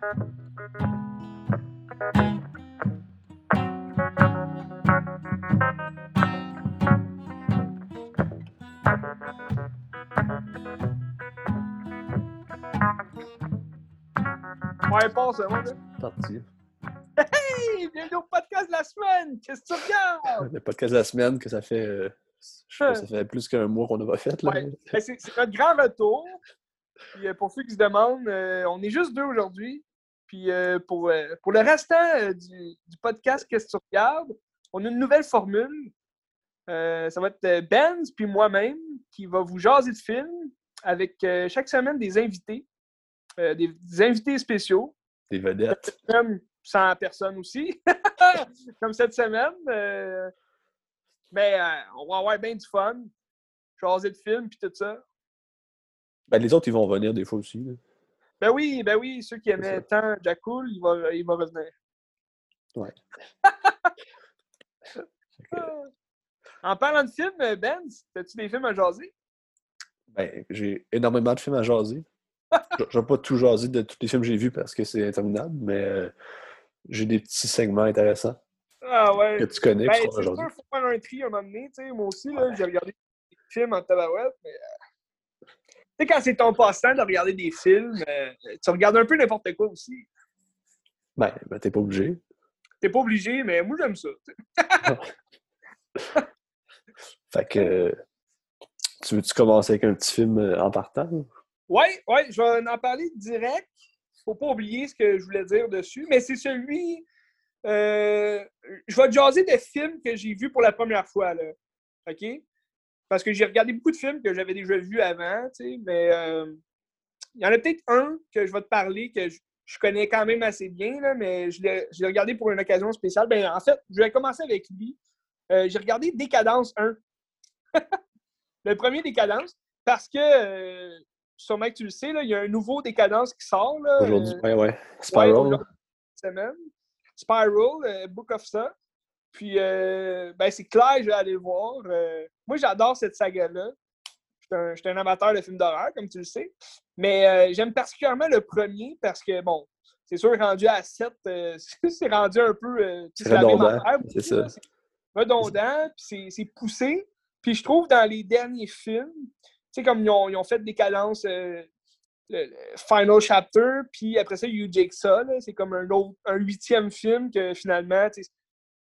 Ouais, passe, moi, là. Parti. Hey! Bienvenue au podcast de la semaine! Qu'est-ce que tu regardes? Le podcast de la semaine que ça fait. euh, je sais pas, ça fait plus qu'un mois qu'on n'a pas fait. Là. Ouais. Ben, c'est c'est notre grand retour. Puis, euh, pour ceux qui se demandent, euh, on est juste deux aujourd'hui. Puis euh, pour, euh, pour le restant euh, du, du podcast Qu'est-ce que tu regardes, on a une nouvelle formule. Ça va être Benz puis moi-même qui va vous jaser de films avec chaque semaine des invités, des, des invités spéciaux. Des vedettes. Comme 100 personnes aussi, comme cette semaine. mais on va avoir bien du fun. Jaser de films puis tout ça. Ben, les autres, ils vont venir des fois aussi. là. Ben oui, ben oui, ceux qui aimaient tant Jack Cool, il va, il va revenir. Ouais. En parlant de films, Ben, as-tu des films à jaser? Ben, j'ai énormément de films à jaser. Je vais pas tout jaser de tous les films que j'ai vus parce que c'est interminable, mais euh, j'ai des petits segments intéressants Ah ouais. que tu connais Ben, c'est sûr, faut faire un tri à un moment donné. Moi aussi, là, j'ai regardé des films en tabarouette, mais... Tu sais, quand c'est ton passe-temps de regarder des films, euh, tu regardes un peu n'importe quoi aussi. Ben, ben t'es pas obligé. T'es pas obligé, mais moi, j'aime ça. Fait que. Tu veux-tu commencer avec un petit film euh, en partant? Ouais, ouais, je vais en parler direct. Faut pas oublier ce que je voulais dire dessus, mais c'est celui. euh, je vais te jaser de films que j'ai vus pour la première fois, là. OK? Parce que j'ai regardé beaucoup de films que j'avais déjà vus avant, tu sais, mais euh, il y en a peut-être un que je vais te parler que je, je connais quand même assez bien, là, mais je l'ai regardé pour une occasion spéciale. Ben, en fait, je vais commencer avec lui. Euh, j'ai regardé Décadence 1. le premier Décadence, parce que, euh, sûrement que tu le sais, là, il y a un nouveau Décadence qui sort. Aujourd'hui, ouais, ouais. ouais, Spiral. semaine. Spiral, Book of Ça. Puis, euh, ben, c'est clair, je vais aller le voir. Euh, moi, j'adore cette saga-là. Je suis un, un amateur de films d'horreur, comme tu le sais. Mais euh, j'aime particulièrement le premier parce que, bon, c'est sûr, rendu à 7, euh, c'est rendu un peu. C'est redondant, c'est ça. Redondant, puis c'est- poussé. Puis je trouve dans les derniers films, tu sais, comme ils ont, ils ont fait des cadences, le, le Final Chapter, puis après ça, il y a eu Jigsaw, c'est comme un autre, un huitième film que finalement,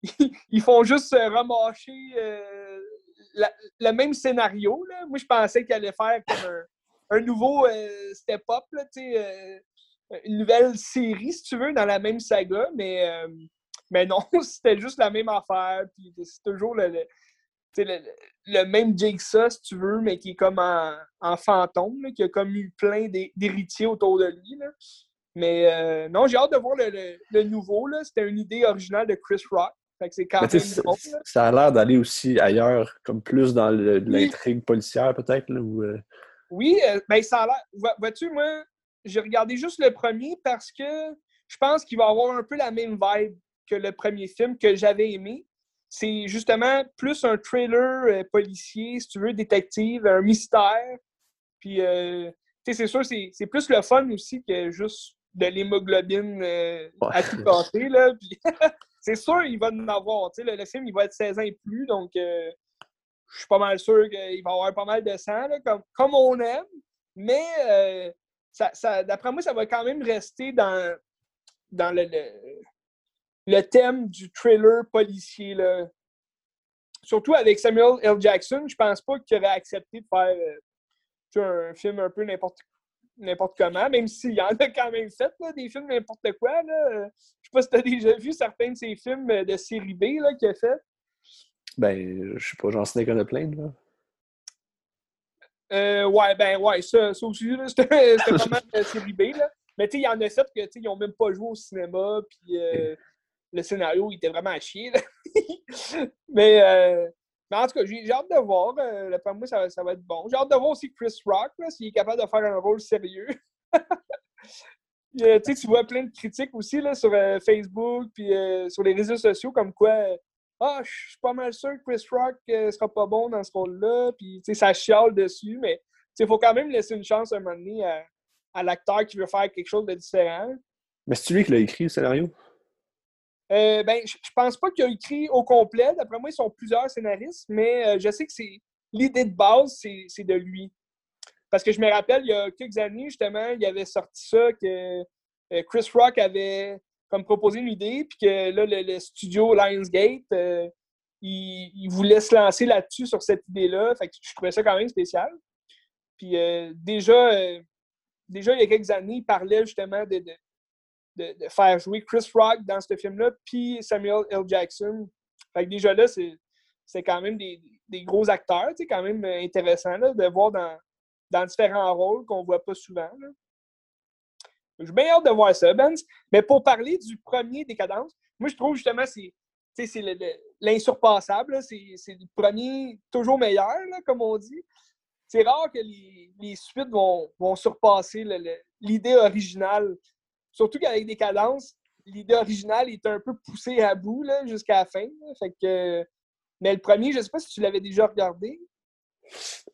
ils, font juste remâcher euh, le même scénario. Là. Moi, je pensais qu'ils allaient faire comme un, nouveau euh, step-up, euh, une nouvelle série, si tu veux, dans la même saga, mais, mais non, c'était juste la même affaire, puis c'est toujours le, le- même Jigsaw, si tu veux, mais qui est comme en, fantôme, là, qui a comme eu plein d'hé- d'héritiers autour de lui. là. Mais non, j'ai hâte de voir le, le- nouveau. C'était une idée originale de Chris Rock. Fait que c'est quand même drôle. ça- a l'air d'aller aussi ailleurs, comme plus dans Oui. l'intrigue policière, peut-être. euh, Oui, euh, ben ça a l'air. vois- Vois-tu, moi, j'ai regardé juste le premier parce que je pense qu'il va avoir un peu la même vibe que le premier film que j'avais aimé. C'est justement plus un thriller euh, policier, si tu veux, détective, un mystère. Puis, euh, tu sais, c'est sûr, c'est plus le fun aussi que juste de l'hémoglobine euh, Ouais. à tout casser, là. Puis, c'est sûr, il va en avoir. Le, le film, il va être 16 ans et plus, donc euh, je suis pas mal sûr qu'il va avoir pas mal de sang, comme, on aime. Mais euh, ça, d'après moi, ça va quand même rester dans, le, thème du thriller policier. Surtout avec Samuel L. Jackson, je pense pas qu'il aurait accepté de faire euh, un film un peu n'importe n'importe comment, même s'il y en a quand même fait, là, des films n'importe quoi. Là. Je sais pas si tu as déjà vu certains de ces films de série B là, qu'il a fait. ben, je sais pas, j'en sais qu'on a plein. Là. Euh, ouais, ben ouais, ça, ça aussi, c'était c'était vraiment la série B. Là. Mais tu sais, il y en a sept que tu ils n'ont même pas joué au cinéma, puis euh, le scénario il était vraiment à chier. là. mais, euh, mais en tout cas, j'ai hâte de voir. Euh, D'après moi, ça, va- ça va être bon. J'ai hâte de voir aussi Chris Rock, s'il est capable de faire un rôle sérieux. Tu vois plein de critiques aussi là, sur euh, Facebook, puis euh, sur les réseaux sociaux, comme quoi. ah, je suis pas mal sûr que Chris Rock euh, sera pas bon dans ce rôle-là. Puis, ça chiale dessus, mais il faut quand même laisser une chance à un moment donné à, à l'acteur qui veut faire quelque chose de différent. Mais c'est lui qui l'a écrit, le scénario? Euh, ben, je, pense pas qu'il a écrit au complet. D'après moi, ils sont plusieurs scénaristes, mais euh, je sais que c'est l'idée de base, c'est de lui. Parce que je me rappelle, il y a quelques années, justement, il avait sorti ça que euh, Chris Rock avait comme proposé une idée, puis que là, le, studio Lionsgate, il, il, voulait se lancer là-dessus sur cette idée-là. Fait que je trouvais ça quand même spécial. Puis déjà, déjà, il y a quelques années, il parlait justement de, faire jouer Chris Rock dans ce film-là, puis Samuel L. Jackson. Fait que déjà là, c'est quand même des, des, gros acteurs, c'est quand même intéressant là, de voir dans, dans différents rôles qu'on voit pas souvent. J'ai bien hâte de voir ça, Benz. Mais pour parler du premier Décadence, moi, je trouve justement c'est c'est l'insurpassable. C'est le premier toujours meilleur, comme on dit. C'est rare que les, les suites vont, vont surpasser l'idée originale. Surtout qu'avec des cadences, l'idée originale est un peu poussée à bout jusqu'à la fin. Fait que... Mais le premier, je ne sais pas si tu l'avais déjà regardé.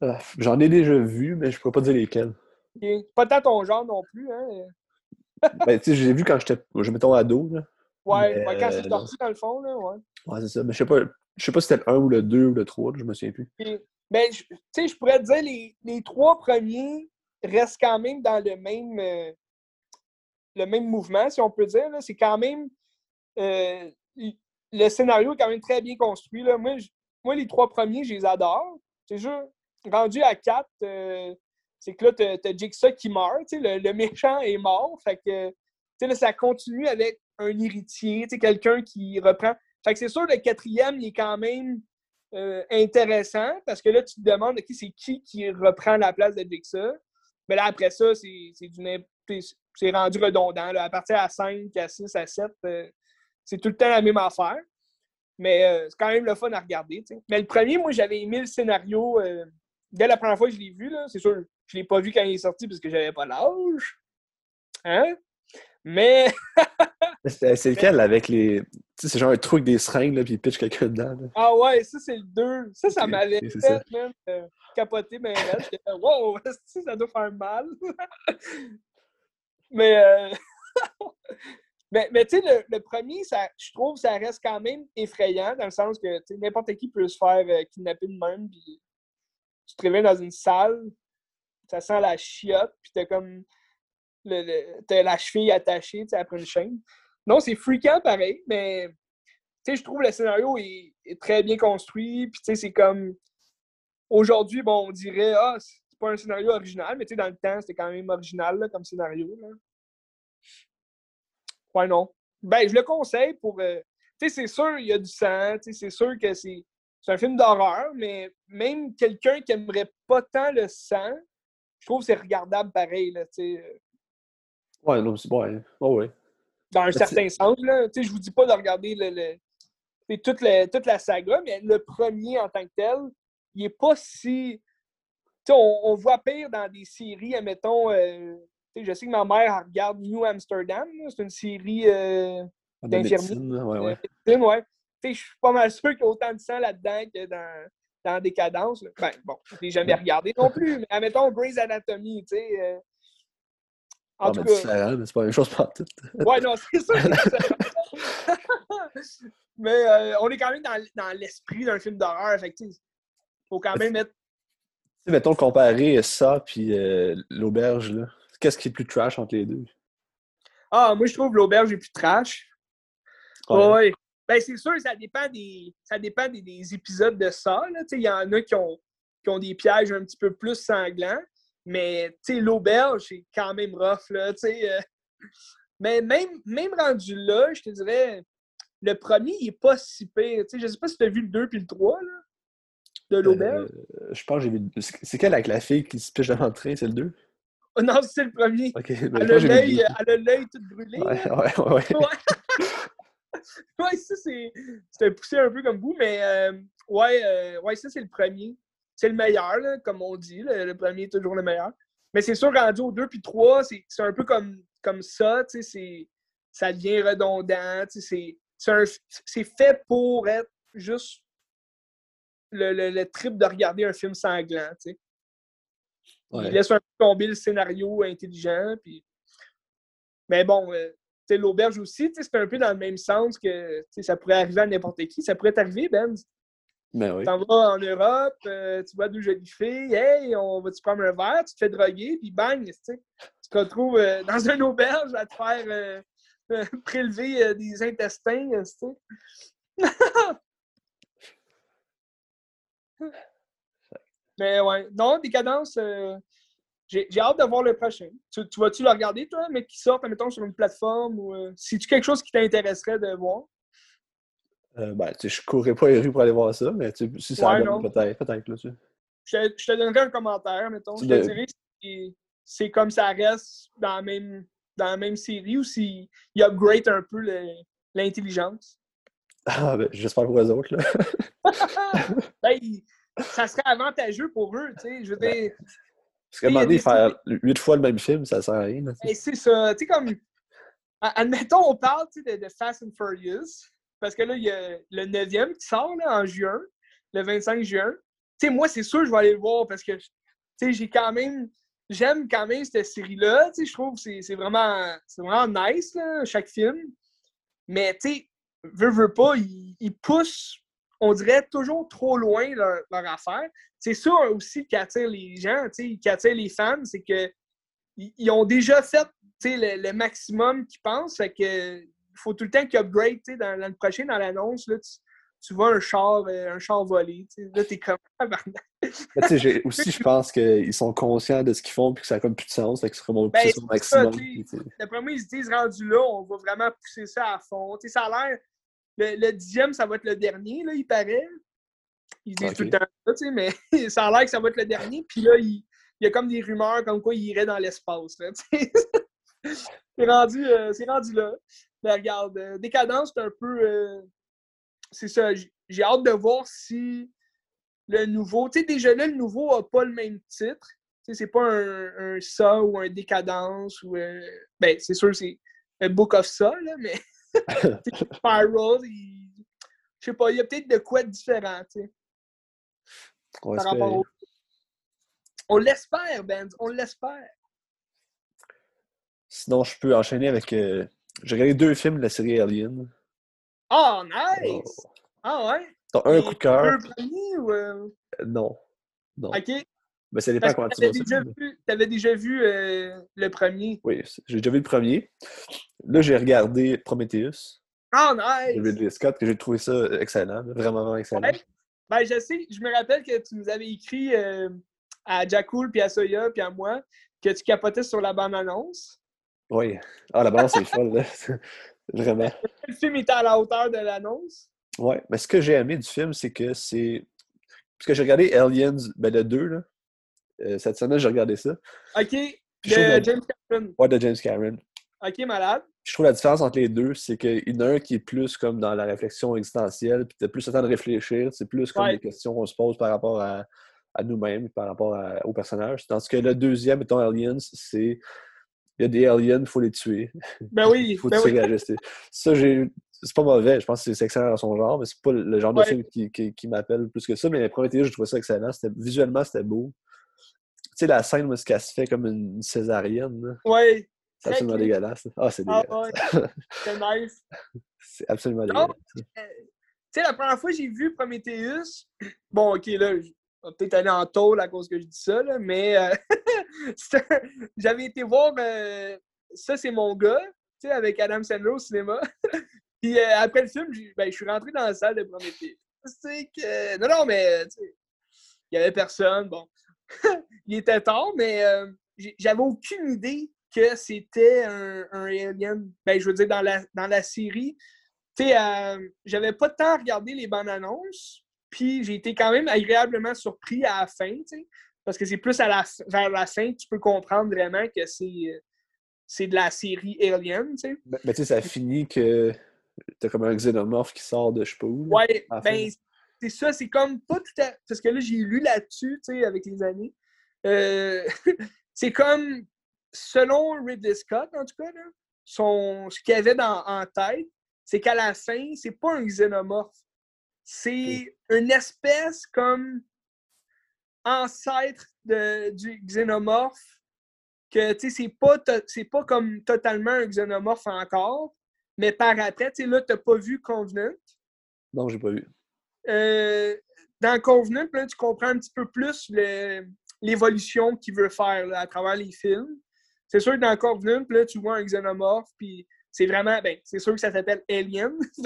Euh, j'en ai déjà vu, mais je ne pourrais pas dire lesquels. Pas tant ton genre non plus. Hein? ben, tu sais, j'ai vu quand j'étais, je mettons, ado. Là. Ouais, quand c'est sorti, dans le fond. Là, ouais, ouais c'est ça. Mais je sais pas, je sais pas si c'était le 1 ou le 2 ou le 3, je me souviens plus. ben, tu sais, je pourrais te dire, les, les trois premiers restent quand même dans le même, euh, le même mouvement, si on peut dire. C'est quand même. Euh, le scénario est quand même très bien construit. Là. Moi, moi, les trois premiers, je les adore. C'est juste, rendu à quatre, euh, c'est que là, tu as, Jigsaw qui meurt. Le, le, méchant est mort. Fait que là, ça continue avec un héritier, quelqu'un qui reprend. Fait que c'est sûr, le quatrième, il est quand même euh, intéressant parce que là, tu te demandes c'est qui qui reprend la place de Jigsaw? Mais là, après ça, c'est du c'est rendu redondant. À partir à 5, à 6, à 7, euh, c'est tout le temps la même affaire. Mais euh, c'est quand même le fun à regarder. Mais le premier, moi, j'avais aimé le scénario euh, dès la première fois que je l'ai vu. C'est sûr, je ne l'ai pas vu quand il est sorti parce que j'avais pas l'âge. Hein? Mais. c'est lequel avec les. Tu sais, c'est genre un truc des seringues, là, puis il pitch quelqu'un dedans. Ah ouais, ça, c'est le 2. Ça, ça m'avait fait, même, capoter, mais wow, ça doit faire mal. Mais, euh, mais, mais tu sais, le, premier, ça, je trouve ça reste quand même effrayant dans le sens que n'importe qui peut se faire euh, kidnapper de même. Puis tu te réveilles dans une salle, ça sent la chiotte, puis t'as comme le, t'as la cheville attachée après une chaîne. Non, c'est fréquent pareil, mais je trouve le scénario est, très bien construit. Puis c'est comme aujourd'hui, bon, on dirait, ah, pas un scénario original, mais tu sais, dans le temps, c'était quand même original comme scénario. Là. Ouais, non. Ben, je le conseille pour. Euh, tu sais, c'est sûr, il y a du sang, tu sais, c'est sûr que c'est. un film d'horreur, mais même quelqu'un qui aimerait pas tant le sang, je trouve que c'est regardable pareil, là, tu sais. Euh. Ouais, non, c'est bon, ouais. ouais. Dans un certain sens, là. Tu sais, je vous dis pas de regarder le, le toute, toute la saga, mais le premier en tant que tel, il est pas si on, on, voit pire dans des séries, admettons, euh, je sais que ma mère regarde New Amsterdam, c'est une série euh, d'infirmiers. Ouais, ouais. ouais. Je suis pas mal sûr qu'il y a autant de sang là-dedans que dans, dans Décadence. Ben, bon, je l'ai jamais regardé non plus, mais admettons Grey's Anatomy, tu sais. Euh, en ah, tout cas. C'est pas la même chose pour tout. ouais, non, c'est ça. mais euh, on est quand même dans, dans l'esprit d'un film d'horreur. Il faut quand même être mettons, comparer ça puis euh, l'auberge, là. Qu'est-ce qui est plus trash entre les deux? Ah, moi, je trouve l'auberge est plus trash. Oui. Ben, c'est sûr, ça dépend des, ça dépend des, épisodes de ça. Il y en a qui ont, qui ont des pièges un petit peu plus sanglants. Mais l'auberge, c'est quand même rough. Là, euh. Mais même, même rendu là, je te dirais, le premier, il n'est pas si pire. je ne sais pas si tu as vu le 2 puis le 3. Là de l'auberge? Euh, je pense que j'ai vu. C'est quelle avec la fille qui se piche devant le train? C'est le 2? non, c'est le premier. Ben, elle, a l'œil tout brûlé. Ouais, ouais, ouais. ouais. ça, c'est poussé un peu comme vous, mais euh, ouais, euh, ouais, ça, c'est le premier. C'est le meilleur, là, comme on dit. le premier est toujours le meilleur. Mais c'est sûr, rendu au 2 puis 3, c'est un peu comme, comme ça. Ça devient redondant. C'est fait pour être juste le, le, trip de regarder un film sanglant, tu sais. Il laisse un peu tomber le scénario intelligent, puis... Mais bon, euh, l'auberge aussi, c'est un peu dans le même sens que ça pourrait arriver à n'importe qui. Ça pourrait t'arriver, Ben. Ben oui. Tu t'en vas en Europe, euh, tu vois deux jolies filles, hey, on va-tu prendre un verre, tu te fais droguer, puis bang, tu te retrouves euh, dans une auberge à te faire euh, prélever des intestins, tu Mais ouais, non, Décadence, j'ai hâte de voir le prochain. Tu, vas-tu le regarder, toi, mais qui sort, mettons, sur une plateforme ou si tu quelque chose qui t'intéresserait de voir? Euh, ben, tu sais, je courrais pas les rues pour aller voir ça, mais si ça ouais, peut-être, peut-être, là, tu je, je, te donnerai un commentaire, mettons. je te dirais si c'est comme ça reste dans la même, dans la même série ou s'il upgrade un peu l'intelligence. Ah, ben, j'espère pour eux autres, là. ben, ça serait avantageux pour eux, tu sais. Je veux dire. Parce qu'à un moment donné, faire huit fois le même film, ça sert à rien. Ben, c'est ça. Tu sais, comme. Admettons, on parle de, de Fast and Furious parce que là, il y a le 9e qui sort en juin, le 25 juin. Tu sais, moi, c'est sûr que je vais aller le voir parce que, tu sais, j'ai quand même. J'aime quand même cette série-là. Tu sais, je trouve que c'est vraiment, vraiment nice, chaque film. Mais, tu sais, veut, veut pas, ils, poussent, on dirait, toujours trop loin leur, affaire. C'est ça aussi qui attire les gens, qui attire les fans, c'est que ils ont déjà fait le, le maximum qu'ils pensent. Fait que il faut tout le temps qu'ils upgrade. Dans, dans le prochain, dans l'annonce, tu, tu vois un char, euh, un char volé. Là, t'es comme aussi, je pense qu'ils sont conscients de ce qu'ils font et que ça n'a comme plus de sens. Fait qu'ils se remontent ben, au maximum. D'après moi, ils se disent rendu là, on va vraiment pousser ça à fond. ça a l'air. Le, dixième, ça va être le dernier, là, il paraît. Ils disent tout le temps ça, mais ça a l'air que ça va être le dernier. Puis là, il, y a comme des rumeurs comme quoi il irait dans l'espace. c'est rendu, euh, rendu là. Mais regarde, euh, Décadence, c'est un peu. Euh, c'est ça. J'ai hâte de voir si le nouveau. Tu sais, déjà là, le nouveau n'a pas le même titre. Tu sais, c'est pas un, un ça ou un Décadence ou. Euh, ben, c'est sûr, c'est un Book of ça, là, mais. Spiral, il... je sais pas, il y a peut-être de quoi de différent, tu sais. On l'espère, Ben, on l'espère. Sinon, je peux enchaîner avec j'ai regardé deux films de la série Alien. Oh, nice! Oh. Ah ouais? T'as un coup de cœur. Un premier ou. Euh? Euh, non. Non. OK. Mais ça dépend comment tu vas déjà T'avais déjà vu euh, le premier? Oui, j'ai déjà vu le premier. Là, j'ai regardé Prometheus. Oh, nice! Ridley Scott, que j'ai trouvé ça excellent. Vraiment, vraiment excellent. Ben, je sais, je me rappelle que tu nous avais écrit à Jackul, puis à Soya, puis à moi, que tu capotais sur la bande-annonce. Oui. Ah, la est folle, là. Vraiment. Le film était à la hauteur de l'annonce? Oui. Mais ce que j'ai aimé du film, c'est que c'est. Parce que j'ai regardé Aliens, ben le 2, là. Euh, cette semaine, j'ai regardé ça. OK. De James Cameron. Ouais, de James Cameron. OK, malade. Je trouve la différence entre les deux, c'est qu'il y en a un qui est plus comme dans la réflexion existentielle, puis tu as plus le temps de réfléchir. C'est plus comme des questions qu'on se pose par rapport à, à nous-mêmes, par rapport au personnage. Tandis que le deuxième, étant Aliens, c'est il y a des aliens, il faut les tuer. Ben oui. il faut ben tuer oui. Ça, j'ai. C'est pas mauvais, je pense que c'est excellent dans son genre, mais c'est pas le genre de film qui, qui, m'appelle plus que ça. Mais les premiers je trouvais ça excellent. Visuellement, c'était beau. Tu sais, la scène où elle se fait comme une césarienne. Oui. C'est absolument dégueulasse. Ah, c'est ah, dégueulasse. c'est nice. c'est absolument dégueulasse. Euh, tu sais, la première fois que j'ai vu Prometheus, bon, ok, là, peut-être aller en tôle à cause que je dis ça, là, mais euh, j'avais été voir euh, Ça, c'est mon gars, tu sais, avec Adam Sandler au cinéma. Puis euh, après le film, ben, je suis rentré dans la salle de Prométhée. C'est que. Non, non, mais il n'y avait personne. Bon. il était tard, mais j'avais aucune idée que c'était un, un, alien. Ben, je veux dire, dans la, dans la série. Tu sais, j'avais pas de temps à regarder les bandes annonces. Puis j'ai été quand même agréablement surpris à la fin, parce que c'est plus à la, vers la fin que tu peux comprendre vraiment que c'est, c'est de la série Alien. sais. Mais, tu sais, ça finit que t'as comme un xénomorphe qui sort de je sais pas où. Ouais, ben c'est ça, c'est comme pas tout à. Parce que là, j'ai lu là-dessus, tu sais, avec les années. Euh, c'est comme, selon Ridley Scott, en tout cas, là, son, ce qu'il avait dans, en tête, c'est qu'à la fin, c'est pas un xénomorphe. C'est une espèce comme ancêtre de, du xénomorphe que c'est pas, c'est pas comme totalement un xénomorphe encore, mais par après, tu sais, là, t'as pas vu Convenant. Non, j'ai pas vu. Euh, dans Convenant, là, tu comprends un petit peu plus l'évolution qu'il veut faire à travers les films. C'est sûr que dans Convenant, là, tu vois un xénomorphe, puis c'est vraiment, ben, c'est sûr que ça s'appelle Alien,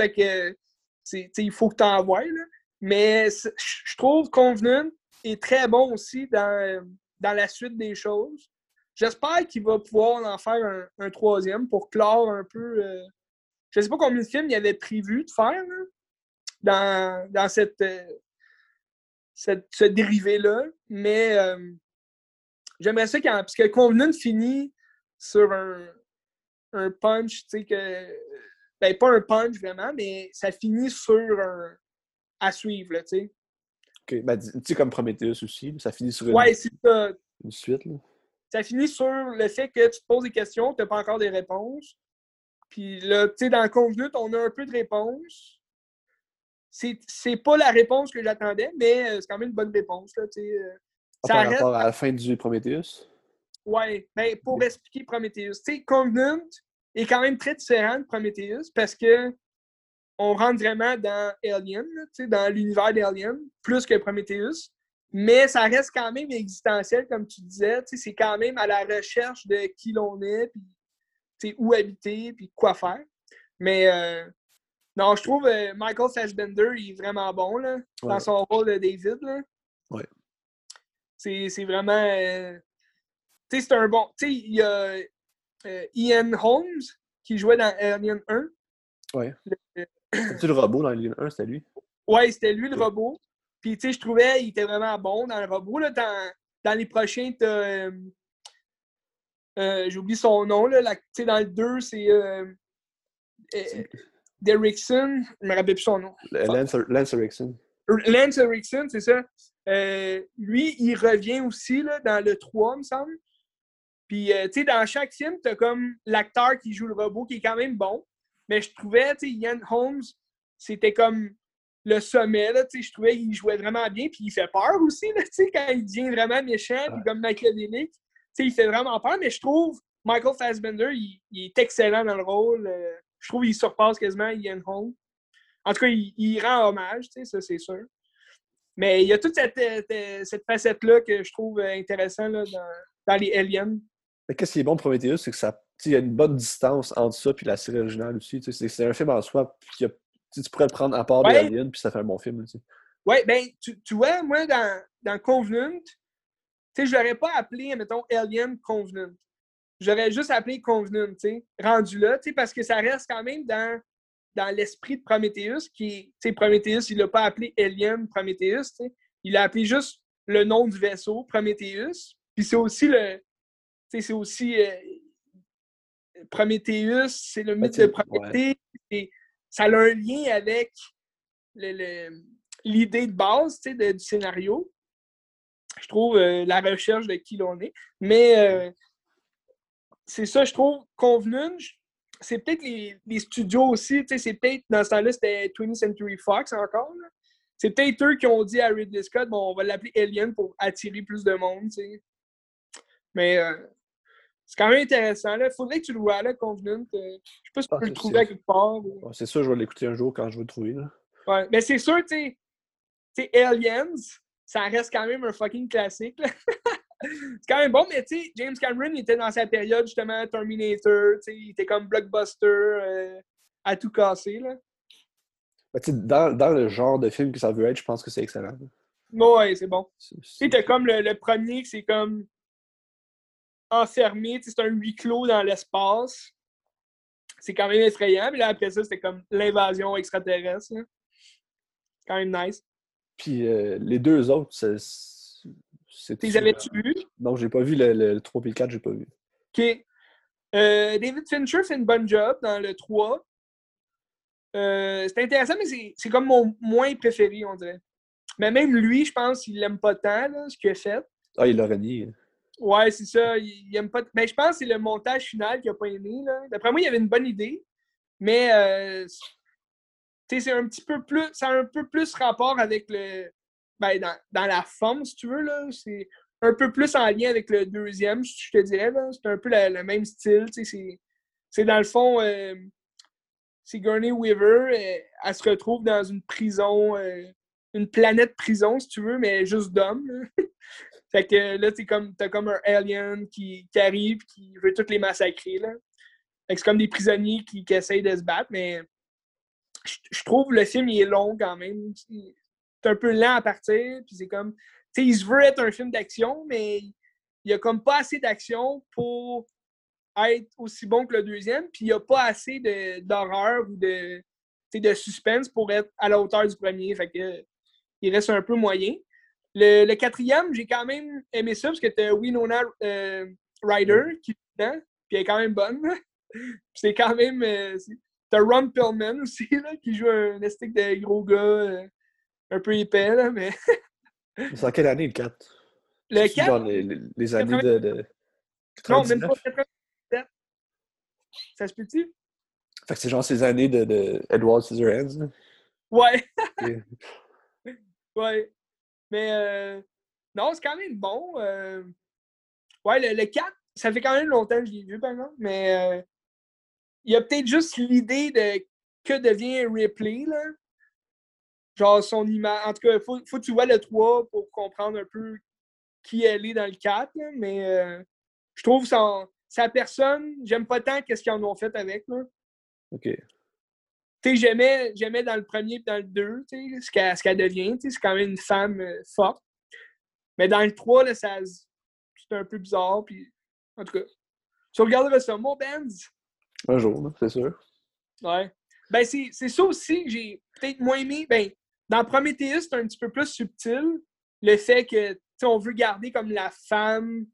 il faut que tu en vois, là. Mais je trouve Convenant est très bon aussi dans, dans la suite des choses. J'espère qu'il va pouvoir en faire un, troisième pour clore un peu. Euh, je ne sais pas combien de films il avait prévu de faire dans, dans cette, euh, cette ce dérivé-là, mais euh, j'aimerais ça quand. Parce que Convenant finit sur un, un punch, tu sais, que. Ben, pas un punch vraiment, mais ça finit sur un. à suivre, tu sais. OK. Ben, tu sais, comme Prometheus aussi, ça finit sur une, ouais, ça. une suite, là. Ça finit sur le fait que tu te poses des questions, tu n'as pas encore des réponses. Puis là, tu sais, dans le convenu, on a un peu de réponses. C'est pas la réponse que j'attendais, mais euh, c'est quand même une bonne réponse, là. Euh. Ah, par rapport à la fin du Prometheus? Ouais, ben, pour expliquer Prometheus. Tu sais, Covenant est quand même très différent de Prometheus parce que on rentre vraiment dans Alien, dans l'univers d'Alien, plus que Prometheus. Mais ça reste quand même existentiel, comme tu disais. C'est quand même à la recherche de qui l'on est, puis où habiter, puis quoi faire. Mais euh, non, je trouve euh, Michael Fassbender, il est vraiment bon là, dans son rôle de David. Là. Ouais. C'est vraiment. Euh, tu sais, c'est un bon. Tu sais, il y a Ian Holmes qui jouait dans Alien 1. Ouais. C'était le robot dans Alien 1, c'était lui? Ouais, c'était lui le robot. Puis, tu sais, je trouvais qu'il était vraiment bon dans le robot. Là, dans, dans les prochains, euh, euh, j'ai oublié son nom. Là, sais, dans le 2, c'est euh, euh Derrickson. Je me rappelle plus son nom. Lance, Lance Erickson. Lance Erickson, c'est ça. lui, il revient aussi là, dans le 3, il me semble. Puis, tu sais, dans chaque film, tu as comme l'acteur qui joue le robot qui est quand même bon. Mais je trouvais, tu sais, Ian Holmes, c'était comme le sommet, là, tu sais, je trouvais qu'il jouait vraiment bien, puis il fait peur aussi, là, tu sais, quand il devient vraiment méchant, puis comme machiavélique, tu sais, il fait vraiment peur, mais je trouve Michael Fassbender, il, est excellent dans le rôle. Euh, je trouve qu'il surpasse quasiment Ian Holmes. En tout cas, il, rend hommage, tu sais, ça, c'est sûr. Mais il y a toute cette, euh, cette facette-là que je trouve intéressante là, dans, dans les Aliens. Qu'est-ce qui est bon pour Prometheus, c'est que ça il y a une bonne distance entre ça et la série originale aussi. C'est un film en soi qui a, tu pourrais le prendre à part de Alien, puis ça fait un bon film. Aussi. Oui, ben, tu, tu, vois, moi, dans, dans Covenant, je ne l'aurais pas appelé, mettons, Alien Covenant. J'aurais juste appelé Covenant, rendu là, parce que ça reste quand même dans, dans l'esprit de Prometheus, qui est, Prometheus, il l'a pas appelé Alien Prometheus, il a appelé juste le nom du vaisseau, Prometheus. Puis c'est aussi le. C'est aussi. Euh, Prometheus, c'est le mythe de Prométhée. Ça a un lien avec l'idée de base du scénario. Je trouve euh, la recherche de qui l'on est. Mais euh, c'est ça, je trouve, convenu. C'est peut-être les, studios aussi. C'est peut-être, dans ce temps-là, c'était 20th Century Fox encore. C'est peut-être eux qui ont dit à Ridley Scott, bon, on va l'appeler Alien pour attirer plus de monde. Mais euh, c'est quand même intéressant. Il faudrait que tu le vois, là, Convenant. Euh, je sais pas si tu peux le trouver à quelque part. c'est sûr, je vais l'écouter un jour quand je veux le trouver. Là. Ouais, mais c'est sûr, tu sais, Aliens, ça reste quand même un fucking classique. c'est quand même bon, mais tu sais, James Cameron il était dans sa période justement Terminator, il était comme blockbuster euh, à tout casser. Là. dans, dans, le genre de film que ça veut être, je pense que c'est excellent. Ouais, c'est bon. Tu sais, comme le, le premier, c'est comme enfermé, c'est un huis clos dans l'espace. C'est quand même effrayant. Puis là, après ça, c'était comme l'invasion extraterrestre. C'est quand même nice. Puis euh, les deux autres, c'est. Tu les avais-tu vus? Non, j'ai pas vu le, le, 3 et le 4, j'ai pas vu. OK. Euh, David Fincher fait une bonne job dans le 3. Euh, c'est intéressant, mais c'est comme mon moins préféré, on dirait. Mais même lui, je pense qu'il l'aime pas tant, là, ce qu'il a fait. Ah, il l'a renié. Ouais, c'est ça. Il, aime pas. Mais je pense que c'est le montage final qu'il n'a pas aimé. D'après moi, il avait une bonne idée. Mais euh, c'est un petit peu plus. Ça a un peu plus rapport avec le. Ben, dans, dans la forme, si tu veux. là. C'est un peu plus en lien avec le deuxième, je te dirais. C'est un peu le même style. C'est dans le fond, euh, c'est Gurney Weaver. Euh, elle, se retrouve dans une prison, euh, une planète prison, si tu veux, mais juste d'hommes. fait que là, t'as comme, as comme un alien qui, arrive qui veut toutes les massacrer. Là. c'est comme des prisonniers qui, qui, essayent de se battre, mais je, trouve le film il est long quand même. C'est un peu lent à partir, puis c'est comme il se veut être un film d'action, mais il n'y a comme pas assez d'action pour être aussi bon que le deuxième, puis il n'y a pas assez d'horreur ou de, de suspense pour être à la hauteur du premier. Fait que, il reste un peu moyen. Le, quatrième, j'ai quand même aimé ça parce que tu as Winona euh, Ryder qui est dedans, puis elle est quand même bonne. c'est quand même. Euh, t'as Ron Pillman aussi, là, qui joue un estique de gros gars euh, un peu épais, là, mais C'est en quelle année le 4? Le 4? Genre les, les années de, de, Non, même pas 97. Ça se peut-tu? Fait que c'est genre ces années de, de Edward Scissorhands. Ouais. ouais. Mais euh, non, c'est quand même bon. Euh... Ouais, le, le, 4, ça fait quand même longtemps que je l'ai vu, par exemple. Mais euh... il y a peut-être juste l'idée de que devient Ripley, là genre son image. En tout cas, il faut, faut, que tu vois le 3 pour comprendre un peu qui elle est dans le 4. mais euh, je trouve son, sa personne, j'aime pas tant qu'est-ce qu'ils en ont fait avec. Là. OK. Tu sais, j'aimais, j'aimais dans le premier et dans le 2, ce qu'elle, ce qu'elle devient. C'est quand même une femme euh, forte. Mais dans le 3, là, ça, c'est un peu bizarre. Puis, en tout cas, tu regarderas ça, mon Benz? Un jour, c'est sûr. Ouais. Ben, c'est, c'est ça aussi que j'ai peut-être moins aimé. Ben, dans Prometheus, c'est un petit peu plus subtil. Le fait que, on veut garder comme la femme,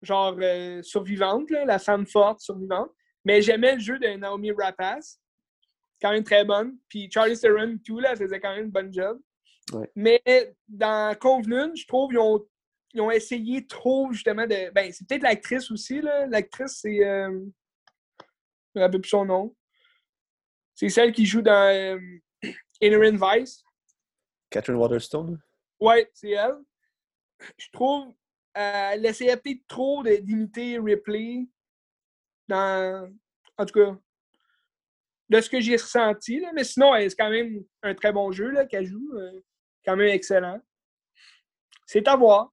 genre, euh, survivante, la femme forte, survivante. Mais j'aimais le jeu de Naomi Rapace. Quand même très bonne. Puis Charlie Theron, tout, là, faisait quand même une bonne job. Mais dans Convenune, je trouve qu'ils ont, ils ont essayé trop, justement, de. Ben, c'est peut-être l'actrice aussi, là. L'actrice, c'est. Euh... Je ne plus son nom. C'est celle qui joue dans euh, Inherent Vice. Catherine Waterstone? Ouais, c'est elle. Je trouve qu'elle essayait peut-être trop d'imiter Ripley dans. En tout cas, de ce que j'ai ressenti. Là. Mais sinon, c'est quand même un très bon jeu qu'elle joue. Euh, quand même excellent. C'est à voir.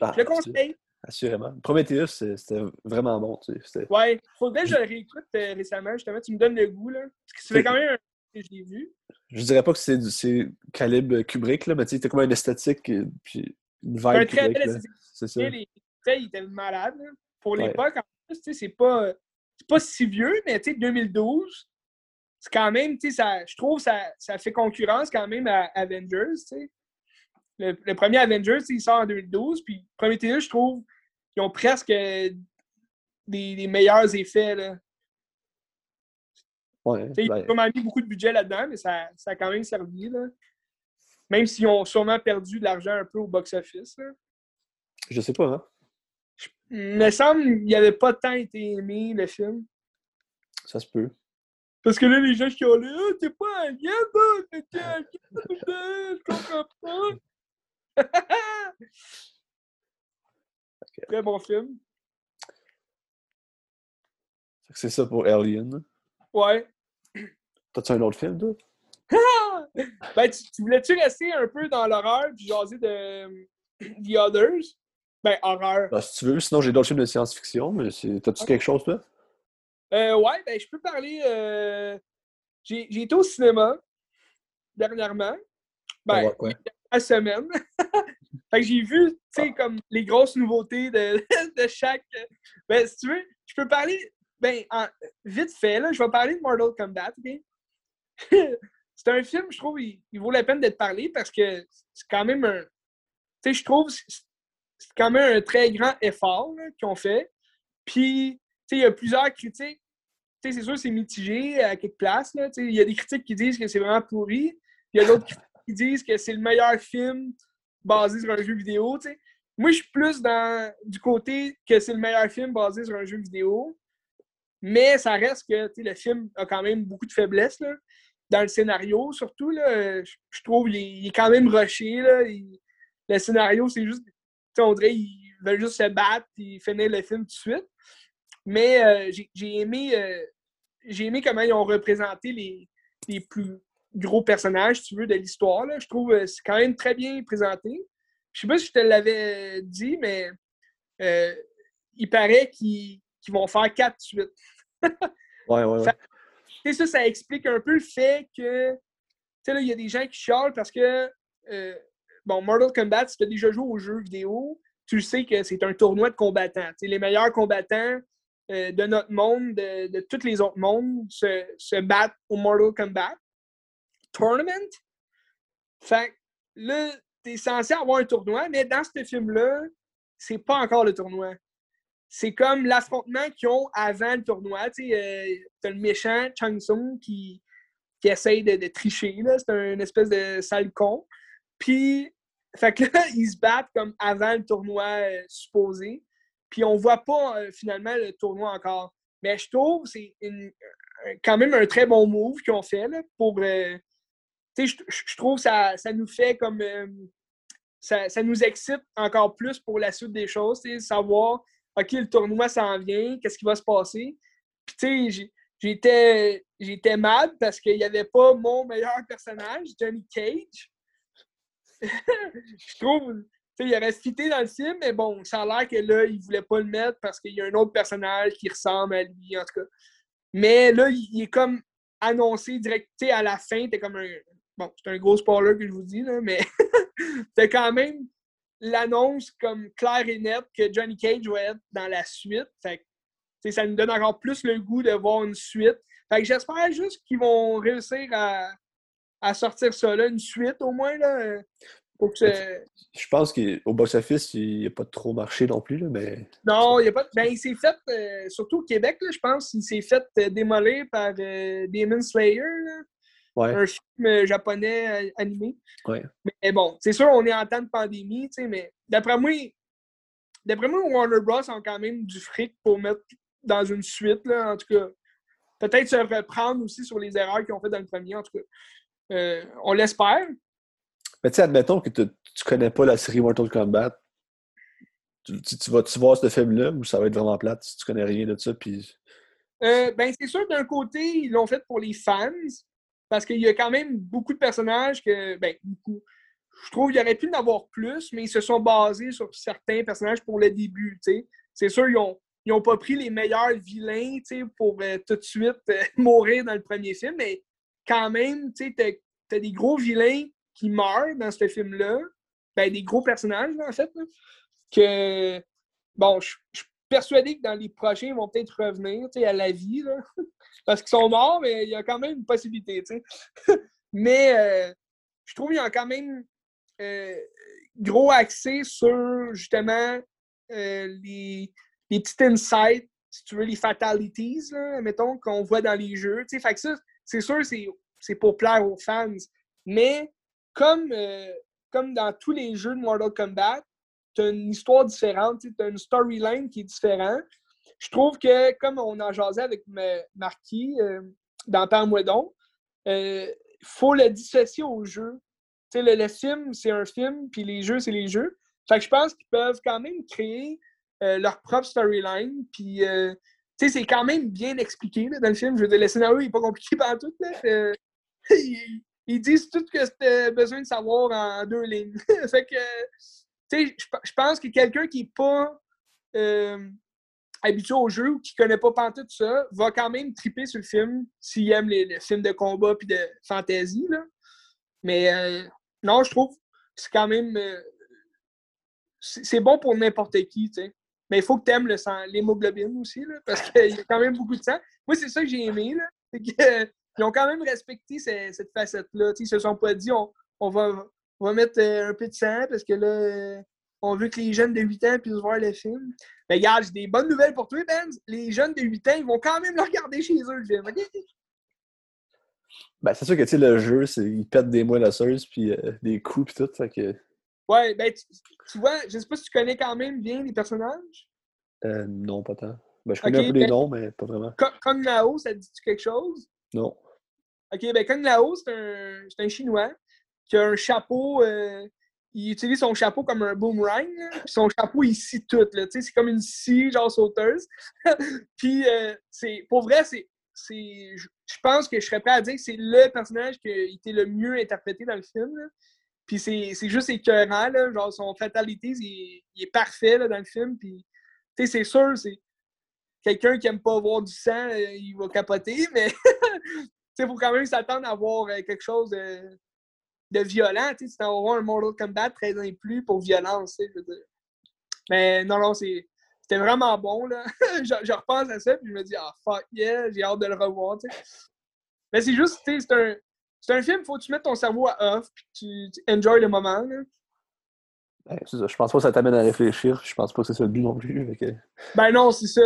Ah, je le conseille. Assurément. Prometheus, c'était vraiment bon. Tu sais, ouais, faudrait que je le réécoute euh, récemment, justement. Tu me donnes le goût, là. Parce que quand même un que j'ai vu. Je dirais pas que c'est calibre Kubrick, là, mais tu sais, comme une esthétique puis une vibe un très Kubrick. C'est ça. Les il était malade. Pour l'époque, en plus, c'est pas, pas si vieux, mais tu sais, 2012, c'est quand même, tu sais, ça, je trouve ça, ça fait concurrence quand même à Avengers, tu sais. Le, le, premier Avengers, il sort en 2012, puis Prometheus, je trouve qu'ils ont presque des, des meilleurs effets, là. Ouais, Ils ont ben mis beaucoup de budget là-dedans, mais ça, ça, a quand même servi. Là. Même s'ils ont sûrement perdu de l'argent un peu au box-office. Je sais pas, hein? Il me semble qu'il n'avait pas tant été aimé, le film. Ça se peut. Parce que là, les gens qui ont dit Ah, t'es pas un gars, t'es un je comprends pas. Très bon film. C'est ça pour Alien. Ouais. T'as-tu un autre film, toi? ben, tu, voulais-tu rester un peu dans l'horreur puis jaser de um, The Others? Ben, horreur. Ben, si tu veux, sinon j'ai d'autres films de science-fiction, mais t'as-tu quelque chose, toi? Euh, ouais, ben, je peux parler. Euh... J'ai été au cinéma dernièrement. Ben, ouais, la semaine. fait que j'ai vu, tu sais, ah. comme les grosses nouveautés de, de chaque. Ben, si tu veux, je peux parler ben, vite fait, là, je vais parler de Mortal Kombat, c'est un film, je trouve, il, vaut la peine d'être parlé parce que c'est quand même un. Tu sais, je trouve c'est quand même un très grand effort qu'ils ont fait. Puis, tu sais, il y a plusieurs critiques. Tu sais, c'est sûr, c'est mitigé à quelques places. Là. Il y a des critiques qui disent que c'est vraiment pourri. Il y a d'autres qui disent que c'est le meilleur film basé sur un jeu vidéo. sais. Moi, je suis plus dans du côté que c'est le meilleur film basé sur un jeu vidéo. Mais ça reste que le film a quand même beaucoup de faiblesses. Là. Dans le scénario, surtout, je trouve qu'il est quand même rushé. Là. le scénario, c'est juste on dirait qu'ils veulent juste se battre et finir le film tout de suite. Mais euh, j'ai aimé, euh, aimé comment ils ont représenté les, les plus gros personnages, tu veux, de l'histoire. Je trouve que c'est quand même très bien présenté. Je sais pas si je te l'avais dit, mais il paraît qu'ils vont faire quatre suites. ouais, ouais, ouais. ça, ça explique un peu le fait que, tu sais, là, il y a des gens qui chialent parce que, euh, bon, Mortal Kombat, si tu as déjà joué aux jeux vidéo, tu sais que c'est un tournoi de combattants. les meilleurs combattants euh, de notre monde, de, de, tous les autres mondes, se, se battent au Mortal Kombat Tournament. Fait là, tu es censé avoir un tournoi, mais dans ce film-là, c'est pas encore le tournoi c'est comme l'affrontement qu'ils ont avant le tournoi. Tu sais, euh, t'as le méchant Chang Sung qui, qui essaye de, tricher. C'est un espèce de sale con. Puis, fait que là, ils se battent comme avant le tournoi euh, supposé. Puis on voit pas euh, finalement le tournoi encore. Mais je trouve que c'est quand même un très bon move qu'ils ont fait là, pour. je, trouve que ça, ça nous fait comme. Ça, ça, nous excite encore plus pour la suite des choses, savoir OK, le tournoi s'en vient, qu'est-ce qui va se passer? Puis, tu sais, j'étais, j'étais mal parce qu'il n'y avait pas mon meilleur personnage, Johnny Cage. je trouve, tu sais, il aurait dans le film, mais bon, ça a l'air que là, il ne voulait pas le mettre parce qu'il y a un autre personnage qui ressemble à lui, en tout cas. Mais là, il, est comme annoncé direct, tu sais, à la fin, t'es comme un. Bon, c'est un gros spoiler que je vous dis, là, mais t'es quand même l'annonce comme claire et nette que Johnny Cage va être dans la suite. Fait ça nous donne encore plus le goût de voir une suite. Fait j'espère juste qu'ils vont réussir à, sortir ça là, une suite au moins. Là, Je pense qu'au box-office, il n'a pas trop marché non plus, là, mais. Non, il a pas. Ben, il s'est fait, euh, surtout au Québec, là, je pense, il s'est fait euh, démolir par euh, Demon Slayer. Un film euh, japonais euh, animé. Mais bon, c'est sûr, on est en temps de pandémie, mais d'après moi, d'après moi, Warner Bros. ont quand même du fric pour mettre dans une suite, là, en tout cas. Peut-être se reprendre aussi sur les erreurs qu'ils ont faites dans le premier, en tout cas. Euh, on l'espère. Mais tu sais, admettons que tu ne connais pas la série Mortal Kombat. Tu, vas-tu voir ce film-là ou ça va être vraiment plate si tu connais rien de ça? Puis... ben, c'est sûr, d'un côté, ils l'ont fait pour les fans, parce qu'il y a quand même beaucoup de personnages que, ben, beaucoup. Je trouve qu'il aurait pu en avoir plus, mais ils se sont basés sur certains personnages pour le début, C'est sûr, ils n'ont ils ont pas pris les meilleurs vilains, pour euh, tout de suite euh, mourir dans le premier film, mais quand même, tu as, des gros vilains qui meurent dans ce film-là. Ben, des gros personnages, en fait, que, bon, je persuadé que dans les prochains, ils vont peut-être revenir, à la vie, là. parce qu'ils sont morts, mais il y a quand même une possibilité, mais euh, je trouve qu'il y a quand même euh, gros accès sur, justement, euh, les, les petits insights, si tu veux, les fatalities, là, mettons, qu'on voit dans les jeux. Fait que ça, c'est sûr, c'est pour plaire aux fans. Mais comme, comme dans tous les jeux de Mortal Kombat, tu as une histoire différente, tu as une storyline qui est différente je trouve que, comme on en jasait avec Marquis euh, dans Parle-moi il euh, faut le dissocier au jeu. Le, le, film, c'est un film, puis les jeux, c'est les jeux. Fait que je pense qu'ils peuvent quand même créer euh, leur propre storyline, puis c'est quand même bien expliqué dans le film. Je veux dire, le scénario n'est pas compliqué par tout. ils, ils, disent tout ce que tu besoin de savoir en deux lignes. fait que, tu sais, je pense que quelqu'un qui n'est pas habitué au jeu ou qui connaît pas tout ça, va quand même triper sur le film s'il aime les, films de combat puis de fantasy. Là. Mais euh, non, je trouve c'est quand même. Euh, c'est bon pour n'importe qui, tu sais. Mais il faut que tu aimes l'hémoglobine aussi, là, parce qu'il y a quand même beaucoup de sang. Moi, c'est ça que j'ai aimé. Là, ils ont quand même respecté cette facette-là. Ils se sont pas dit on, on, va, on va mettre euh, un peu de sang parce que là, on veut que les jeunes de 8 ans puissent voir le film. Mais regarde, j'ai des bonnes nouvelles pour toi, Ben. Les jeunes de 8 ans, ils vont quand même le regarder chez eux, le film. Ben, c'est sûr que le jeu, ils pètent des moelles osseuses puis euh, des coups et tout. Fait que... Ouais, ben tu, vois, je sais pas si tu connais quand même bien les personnages. Euh, non, pas tant. Ben, je connais un peu les ben, noms, mais pas vraiment. Kong Lao, ça te dit-tu quelque chose? Non. OK, ben Kong Lao, c'est un, un, Chinois qui a un chapeau euh, il utilise son chapeau comme un boomerang, son chapeau, il scie tout, c'est comme une scie, genre sauteuse. puis, euh, c'est, pour vrai, c'est, c'est, je pense que je serais prêt à dire que c'est le personnage qui a été le mieux interprété dans le film, Puis c'est, c'est juste écœurant, là, genre son fatalité, il, est parfait, là, dans le film, puis, c'est sûr, c'est quelqu'un qui aime pas voir du sang, euh, il va capoter, mais, il faut quand même s'attendre à voir quelque chose de de violent. Tu sais, avoir un Mortal Kombat 13 ans et plus pour violence, je veux dire. Mais non, non, c'était vraiment bon. Là. je, repense à ça et je me dis, ah fuck yeah, j'ai hâte de le revoir. Tu sais. Mais c'est juste, tu sais, c'est un, c'est un film, faut que tu mettes ton cerveau à off et que tu, enjoy le moment. Là. Ben, ça. Je pense pas que ça t'amène à réfléchir. Je pense pas que c'est ça le but non plus. Ben non, c'est ça.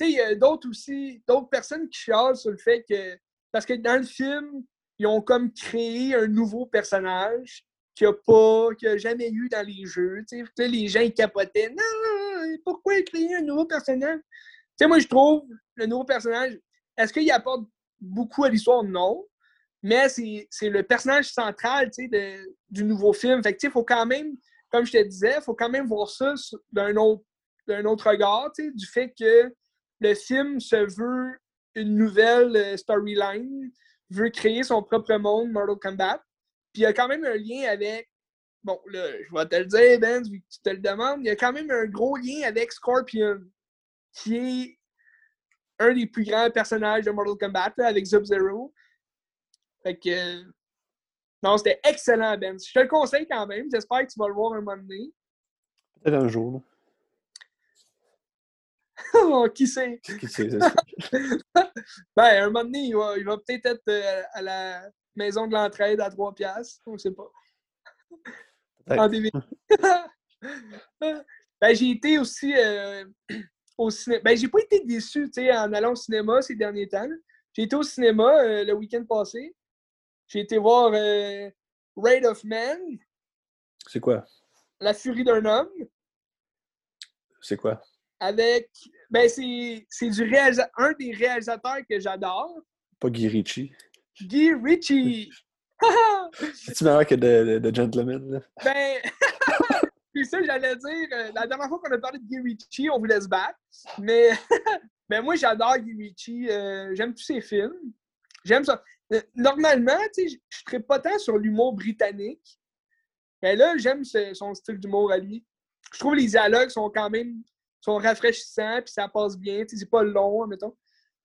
Il y a, d'autres aussi, d'autres personnes qui chialent sur le fait que. Parce que dans le film, ils ont comme créé un nouveau personnage qu'il n'y a pas, qu'il a jamais eu dans les jeux. les gens ils capotaient. Non, pourquoi créer un nouveau personnage? moi, je trouve le nouveau personnage, est-ce qu'il apporte beaucoup à l'histoire? Non. Mais c'est le personnage central de, du nouveau film. Fait il faut quand même, comme je te disais, il faut quand même voir ça d'un autre, autre regard, du fait que le film se veut une nouvelle euh, storyline veut créer son propre monde, Mortal Kombat. Puis il y a quand même un lien avec. Bon, là, je vais te le dire, Ben, vu que tu te le demandes. Il y a quand même un gros lien avec Scorpion, qui est un des plus grands personnages de Mortal Kombat, avec Sub-Zero. Fait que. Non, c'était excellent, Ben. Je te le conseille quand même. J'espère que tu vas le voir un moment donné. Peut-être un jour. Là. Qui sait? Qui sait, ben, un moment donné, il va, peut-être être, euh, à la maison de l'entraide à 3 piastres. On ne sait pas. En DVD. ben, j'ai été aussi euh, au cinéma. Ben, j'ai pas été déçu, en allant au cinéma ces derniers temps. J'ai été au cinéma euh, le week-end passé. J'ai été voir Raid of Man. C'est quoi? La furie d'un homme. C'est quoi? Avec. Ben, c'est du réalisa un des réalisateurs que j'adore. Pas Guy Ritchie. Guy Ritchie! C'est-tu meilleur que de, de, Gentleman? Là? Ben, c'est ça, j'allais dire. Euh, la dernière fois qu'on a parlé de Guy Ritchie, on voulait se battre. Mais, ben, moi, j'adore Guy Ritchie. Euh, j'aime tous ses films. J'aime ça. Euh, normalement, tu sais, je ne pas tant sur l'humour britannique. Mais là, j'aime son style d'humour à lui. Je trouve les dialogues sont quand même sont rafraîchissants, puis ça passe bien. C'est pas long, mettons.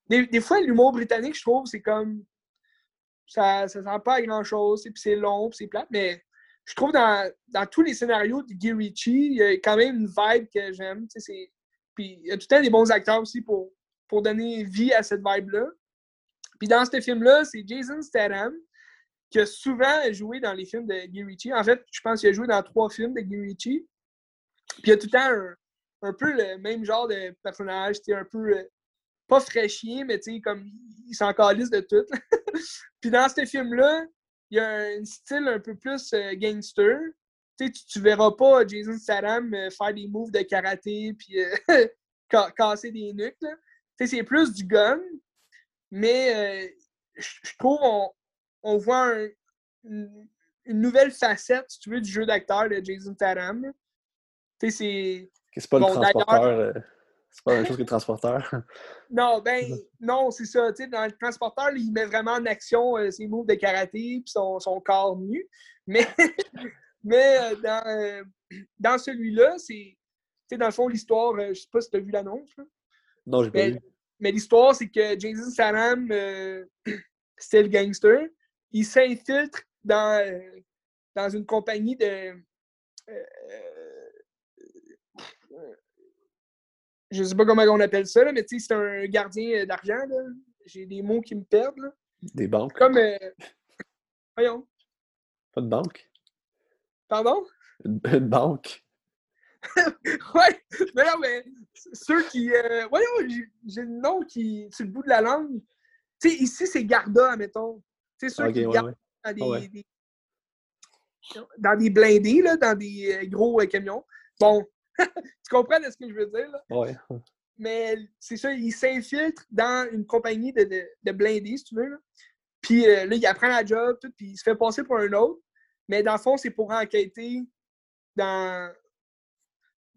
Des, des fois, l'humour britannique, je trouve, c'est comme. Ça ne sent pas à grand-chose, puis c'est long, puis c'est plat. Mais je trouve dans, dans tous les scénarios de Guy Ritchie, il y a quand même une vibe que j'aime. Puis il y a tout le temps des bons acteurs aussi pour, pour donner vie à cette vibe-là. Puis dans ce film-là, c'est Jason Statham qui a souvent joué dans les films de Guy Ritchie. En fait, je pense qu'il a joué dans trois films de Guy Ritchie. Puis il y a tout le temps un, un peu le même genre de personnage, un peu euh, pas fraîchier, mais comme il s'en de tout. puis dans ce film-là, il y a un style un peu plus euh, gangster. tu, tu verras pas Jason Statham euh, faire des moves de karaté puis casser des nuques. C'est plus du gun, mais je trouve on, on voit une, nouvelle facette, si tu veux, du jeu d'acteur de Jason Statham. C'est c'est pas le transporteur. Euh, c'est pas la même chose que le transporteur. non, ben, non, c'est ça. dans le transporteur, il met vraiment en action euh, ses moves de karaté et son, son, corps nu. Mais, mais euh, dans, dans celui-là, c'est. dans le fond, l'histoire, je sais pas si tu as vu l'annonce. Non, j'ai pas vu. Mais l'histoire, c'est que Jason Statham, c'est le gangster, il s'infiltre dans, dans une compagnie de je sais pas comment on appelle ça, mais tu sais, c'est un gardien d'argent. J'ai des mots qui me perdent. Des banques. Comme. Euh, voyons. Pas de banque. Pardon? Une, banque. ouais, mais non, mais ceux qui. Euh, voyons, j'ai le nom qui. sur le bout de la langue. Tu sais, ici, c'est Garda, admettons. Tu sais, ceux qui gardent dans des, dans des blindés, là, dans des euh, gros camions. Bon, tu comprends ce que je veux dire? Là? Ouais. Mais c'est ça, il s'infiltre dans une compagnie de, de, blindés, si tu veux. Puis euh, là, il apprend la job, tout, puis il se fait passer pour un autre. mais dans le fond, c'est pour enquêter dans,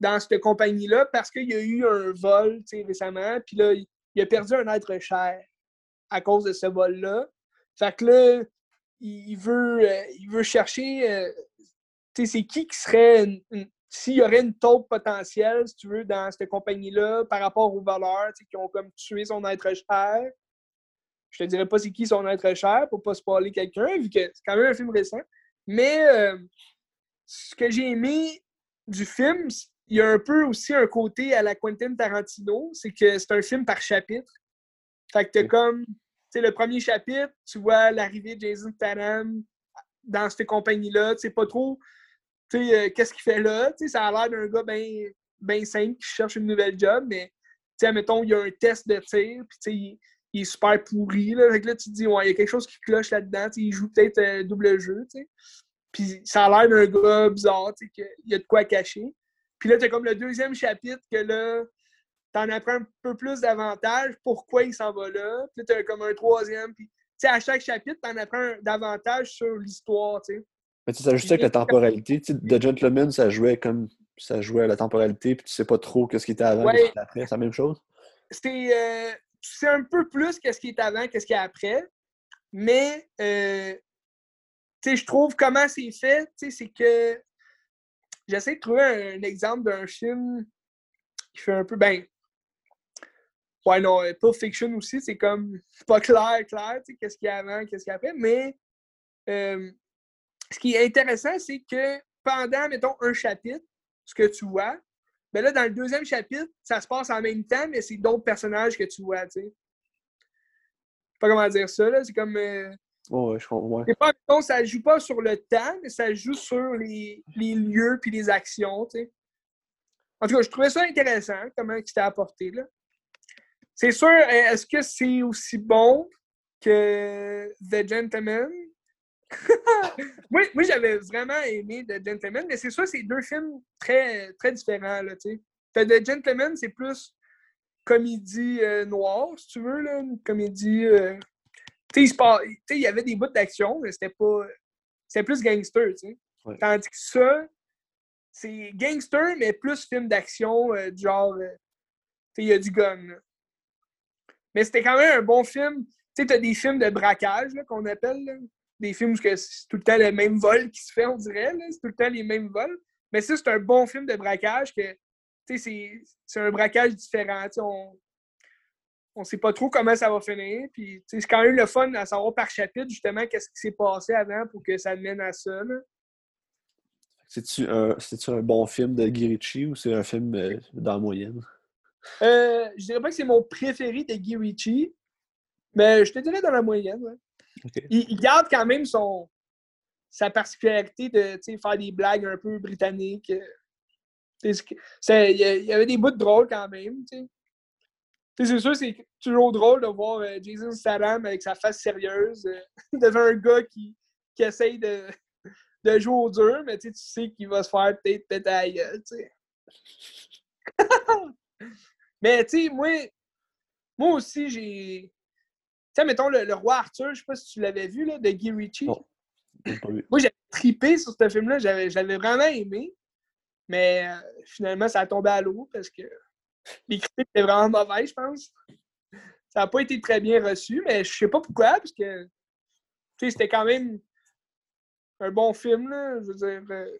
dans cette compagnie-là parce qu'il y a eu un vol récemment, puis là, il a perdu un être cher à cause de ce vol-là. Fait que là, il veut, euh, il veut chercher, euh, tu sais, c'est qui qui serait, s'il y aurait une taupe potentielle, si tu veux, dans cette compagnie-là par rapport aux voleurs qui ont comme tué son être cher. Je te dirais pas c'est qui son être cher pour pas spoiler quelqu'un, vu que c'est quand même un film récent. Mais euh, ce que j'ai aimé du film, il y a un peu aussi un côté à la Quentin Tarantino, c'est que c'est un film par chapitre. Fait que t'as comme, tu sais, le premier chapitre, tu vois l'arrivée de Jason Statham dans cette compagnie-là, tu sais pas trop, euh, qu'est-ce qu'il fait là, tu ça a l'air d'un gars bien ben simple qui cherche une nouvelle job, mais, tu mettons, il y a un test de tir, puis tu il, est super pourri, là, là, tu te dis, ouais, il y a quelque chose qui cloche là-dedans, tu il joue peut-être euh, double jeu, tu puis ça a l'air d'un gars bizarre, tu qu'il y a de quoi cacher. Puis là, tu comme le deuxième chapitre que là, t'en apprends un peu plus davantage, pourquoi il s'en va là. Puis là, as comme un troisième. Puis, tu à chaque chapitre, t'en apprends davantage sur l'histoire, tu. Mais tu sais, ça juste avec la temporalité. Tu sais, The Gentleman, ça jouait comme ça jouait à la temporalité, puis tu sais pas trop qu'est-ce qui était avant, qu'est-ce qui était après. C'est la même chose? C'était. Euh, tu sais un peu plus qu'est-ce qui est avant, qu'est-ce qui est après. Mais, euh, tu sais, je trouve comment c'est fait, tu sais, c'est que j'essaie de trouver un, exemple d'un film qui fait un peu. Ben. Ouais, non, Pulp Fiction aussi, c'est comme. pas clair, clair, tu sais, qu'est-ce qu'il y a avant, qu'est-ce qu'il y a après. Mais. Euh, ce qui est intéressant, c'est que pendant, mettons, un chapitre, ce que tu vois, ben là, dans le deuxième chapitre, ça se passe en même temps, mais c'est d'autres personnages que tu vois, tu sais. Pas comment dire ça, là. C'est comme. Euh, Oh, je comprends. Pas, ça joue pas sur le temps, mais ça joue sur les, lieux puis les actions. En tout cas, je trouvais ça intéressant, comment c'était apporté. Là. C'est sûr, est-ce que c'est aussi bon que The Gentleman? Moi, moi j'avais vraiment aimé The Gentleman, mais c'est sûr, c'est deux films très, très différents. Là, The Gentleman, c'est plus comédie euh, noire, si tu veux, là, une comédie euh, il y avait des bouts d'action, mais c'était pas. C'était plus gangster, tu sais. Tandis que ça, c'est gangster, mais plus film d'action, euh, du genre. Euh, il y a du gun. Mais c'était quand même un bon film. Tu sais, t'as des films de braquage, qu'on appelle. Des films où c'est tout le temps le même vol qui se fait, on dirait. C'est tout le temps les mêmes vols. Mais ça, c'est un bon film de braquage que. C'est un braquage différent. On, on sait pas trop comment ça va finir. Puis c'est quand même le fun à savoir par chapitre justement qu'est-ce qui s'est passé avant pour que ça mène à ça. C'est-tu un, un, bon film de Guy ou c'est un film euh, dans la moyenne? Euh, je dirais pas que c'est mon préféré de Guy mais je te dirais dans la moyenne. Il, garde quand même son sa particularité de faire des blagues un peu britanniques. Il y, avait des bouts de drôle quand même. c'est sûr, c'est toujours drôle de voir euh, Jason Statham avec sa face sérieuse euh, devant un gars qui, qui essaye de, de jouer au dur, mais tu sais qu'il va se faire peut-être péter à gueule, mais tu sais, moi, moi aussi, j'ai. Tu sais, mettons, le, roi Arthur, je sais pas si tu l'avais vu, là, de Guy Ritchie. Moi, j'avais tripé sur ce film-là, j'avais vraiment aimé. Mais euh, finalement, ça a tombé à l'eau parce que les critiques étaient vraiment mauvaises, je pense. Ça n'a pas été très bien reçu, mais je sais pas pourquoi, parce que c'était quand même un bon film, là. Je veux dire. Euh,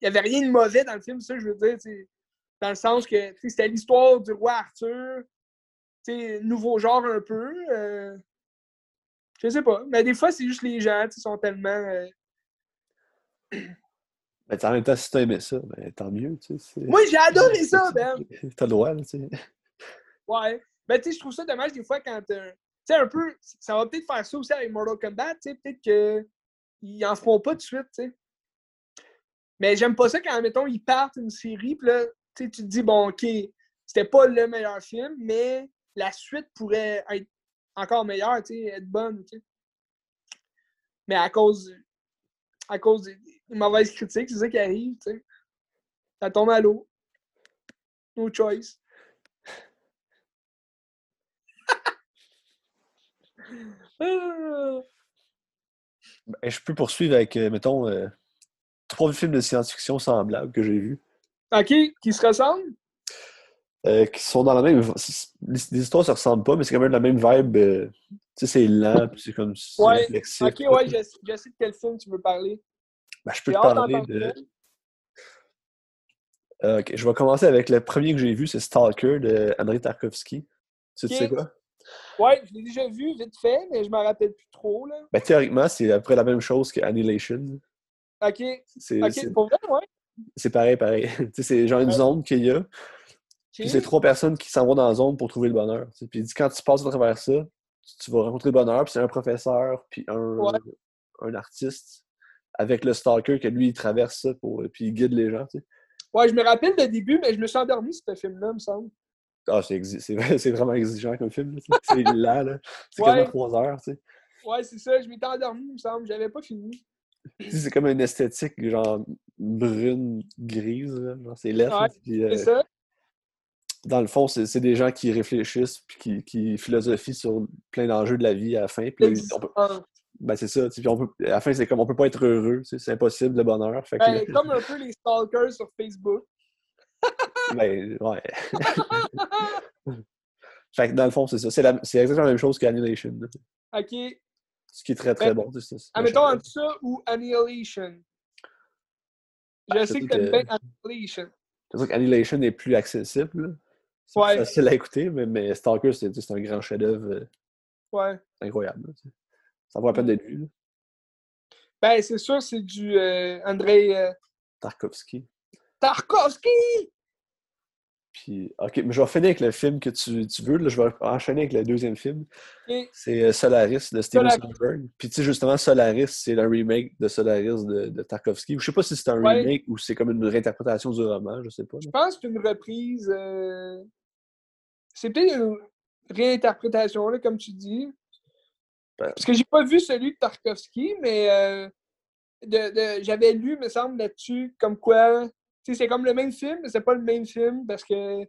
il n'y avait rien de mauvais dans le film, ça, je veux dire. Dans le sens que c'était l'histoire du roi Arthur. Nouveau genre un peu. Euh, je sais pas. Mais des fois, c'est juste les gens qui sont tellement. Euh, Mais en même temps, si t'as aimé ça, ben, tant mieux. Tu sais, Moi, j'ai adoré ça, Ben! T'as le droit, tu sais. Ouais. Ben, tu sais, je trouve ça dommage des fois quand. tu sais, un peu. Ça va peut-être faire ça aussi avec Mortal Kombat, tu sais. Peut-être qu'ils en feront pas tout de suite, tu sais. Mais j'aime pas ça quand, mettons, ils partent une série, puis là, tu te dis, bon, OK, c'était pas le meilleur film, mais la suite pourrait être encore meilleure, tu sais, être bonne. Mais à cause, à cause des, mauvaise critique, c'est ça qui arrive, tu sais. Ça tombe à l'eau. No choice. Ben, je peux poursuivre avec, euh, mettons, euh, trois films de science-fiction semblables que j'ai vus. OK, qui se ressemblent? Euh, qui sont dans la même. Les, les histoires se ressemblent pas, mais c'est quand même la même vibe. euh, tu sais, c'est lent, puis c'est comme. Ouais, réflexif, OK, ouais, je, je sais de quel film tu veux parler. Ben, je peux te parler de. Euh, ok, je vais commencer avec le premier que j'ai vu, c'est Stalker de Andrei Tarkovsky. Tu sais, tu sais Ok. quoi? Ouais, je l'ai déjà vu vite fait, mais je m'en rappelle plus trop, là. Ben, théoriquement, c'est à peu près la même chose que Annihilation. OK, C'est OK, c'est- pour vrai, ouais. c'est pareil, pareil. Tu sais, c'est genre une Ouais. zone qu'il y a. Puis c'est trois personnes qui s'en vont dans la zone pour trouver le bonheur. Puis il dit quand tu passes à travers ça, tu, vas rencontrer le bonheur, puis c'est un professeur, puis un, Ouais. un artiste avec le stalker que lui, il traverse ça, pour, puis il guide les gens. Ouais, je me rappelle le début, mais je me suis endormi, ce film-là, me semble. Ah, c'est exi- c'est vraiment exigeant comme film. là. C'est là, là. C'est Ouais. quasiment trois heures. Tu sais. Ouais, c'est ça, je m'étais endormi, me semble. J'avais pas fini. C'est comme une esthétique genre brune, grise. là. Genre, c'est laid. Ouais, euh, C'est ça? Dans le fond, c'est c'est des gens qui réfléchissent puis qui, qui philosophient sur plein d'enjeux de la vie à la fin. Puis on peut- ben c'est ça. puis on peut, à la fin, c'est comme on peut pas être heureux. C'est impossible le bonheur. Fait que, Ben, comme un peu les stalkers sur Facebook. ben, ouais. fait que dans le fond, c'est ça. C'est la- c'est exactement la même chose qu'Annihilation. OK. Ce qui est très très Ben, bon. Admettons entre ça ou Annihilation. Je Ah, sais que t'aimes bien Annihilation. C'est sûr qu'Annihilation est plus accessible. C'est Ouais. facile à écouter, mais, mais Stalker, c'est c'est un grand chef-d'œuvre euh, Ouais. incroyable. là, tu sais. Ça vaut la peine d'être vu. Ben, c'est sûr, c'est du euh, Andrei euh, Tarkovsky. Tarkovsky! Puis, ok, mais je vais finir avec le film que tu, tu veux. Là, je vais enchaîner avec le deuxième film. C'est euh, Solaris de Steven. Spielberg. Puis, tu sais, justement, Solaris, c'est un remake de Solaris de, de Tarkovsky. Je sais pas si c'est un Ouais. remake ou c'est comme une réinterprétation du roman, je sais pas. je pense que c'est une reprise. euh, C'est peut-être une réinterprétation, là, comme tu dis. Ben- Parce que j'ai pas vu celui de Tarkovsky, mais euh, de, de- j'avais lu, me semble, là-dessus, comme quoi. C'est comme le même film, mais c'est pas le même film parce que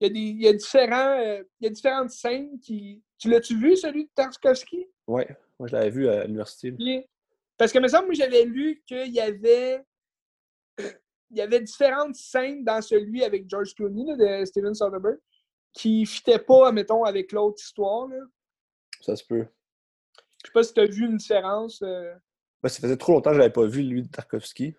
il y a, des, y a différents, euh, y a différentes scènes qui. Tu l'as-tu vu, celui de Tarkovsky? Ouais, moi je l'avais vu à l'université. Parce que, me semble, moi, j'avais lu qu'il y avait. Il y avait différentes scènes dans celui avec George Clooney là, de Steven Soderbergh qui ne fitaient pas, mettons, avec l'autre histoire. Là. Ça se peut. Je sais pas si tu as vu une différence. euh, Moi, ça faisait trop longtemps que je l'avais pas vu, lui, de Tarkovsky.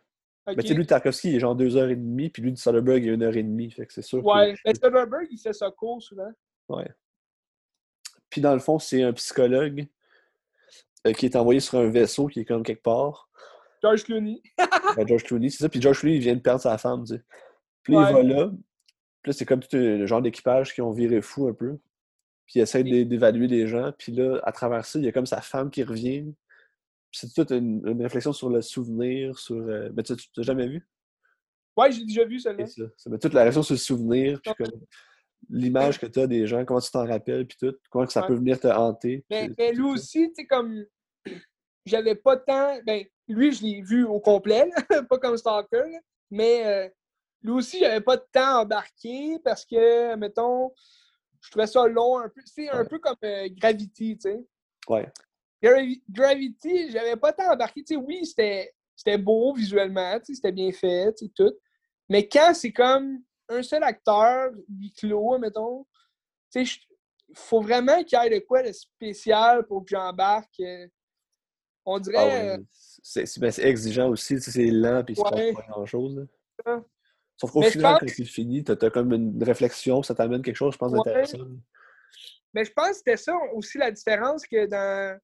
Mais tu sais, lui, Tarkovsky, il est genre deux heures et demie, puis lui, de Soderbergh, il est une heure et demie. Fait que c'est sûr. que- Ouais, mais Soderbergh, il fait ça court souvent. Ouais. Puis dans le fond, c'est un psychologue euh, qui est envoyé sur un vaisseau qui est comme quelque part. George Clooney. Ben, George Clooney, c'est ça. Puis George Clooney, il vient de perdre sa femme, tu sais. Puis il va là. Puis là, c'est comme tout un- le genre d'équipage qui ont viré fou un peu. Puis il essaie d'é- d'évaluer les gens. Puis là, à travers ça, il y a comme sa femme qui revient. C'est toute une, une réflexion sur le souvenir, sur... euh, Mais tu tu l'as jamais vu? Ouais, j'ai déjà vu celle-là. C'est ça. Ça met toute la réflexion sur le souvenir, puis comme l'image que tu as des gens, comment tu t'en rappelles, puis tout, comment que ça Ouais. peut venir te hanter. Mais, puis mais lui aussi, tu sais, comme. J'avais pas tant. Ben, lui, je l'ai vu au complet, là, pas comme Stalker, là, mais euh, lui aussi, j'avais pas de temps embarqué parce que, mettons, je trouvais ça long un peu. C'est un peu comme euh, Gravity, tu sais. Ouais. Gravi- Gravity, j'avais pas tant embarqué. Tu sais, oui, c'était beau visuellement, tu sais, c'était bien fait, tu sais, tout. Mais quand c'est comme un seul acteur, huis clos, mettons, tu sais, il faut vraiment qu'il y ait de quoi de spécial pour que j'embarque. euh, On Ah dirait. ouais, c'est c'est- ben, c'est exigeant aussi, c'est lent, puis il se Ouais. passe pas grand-chose. Ça. Sauf qu'au final, quand tu finis, t'as as comme une réflexion, ça t'amène quelque chose, je pense, Ouais. d'intéressant. Mais je pense que c'était ça aussi la différence que dans,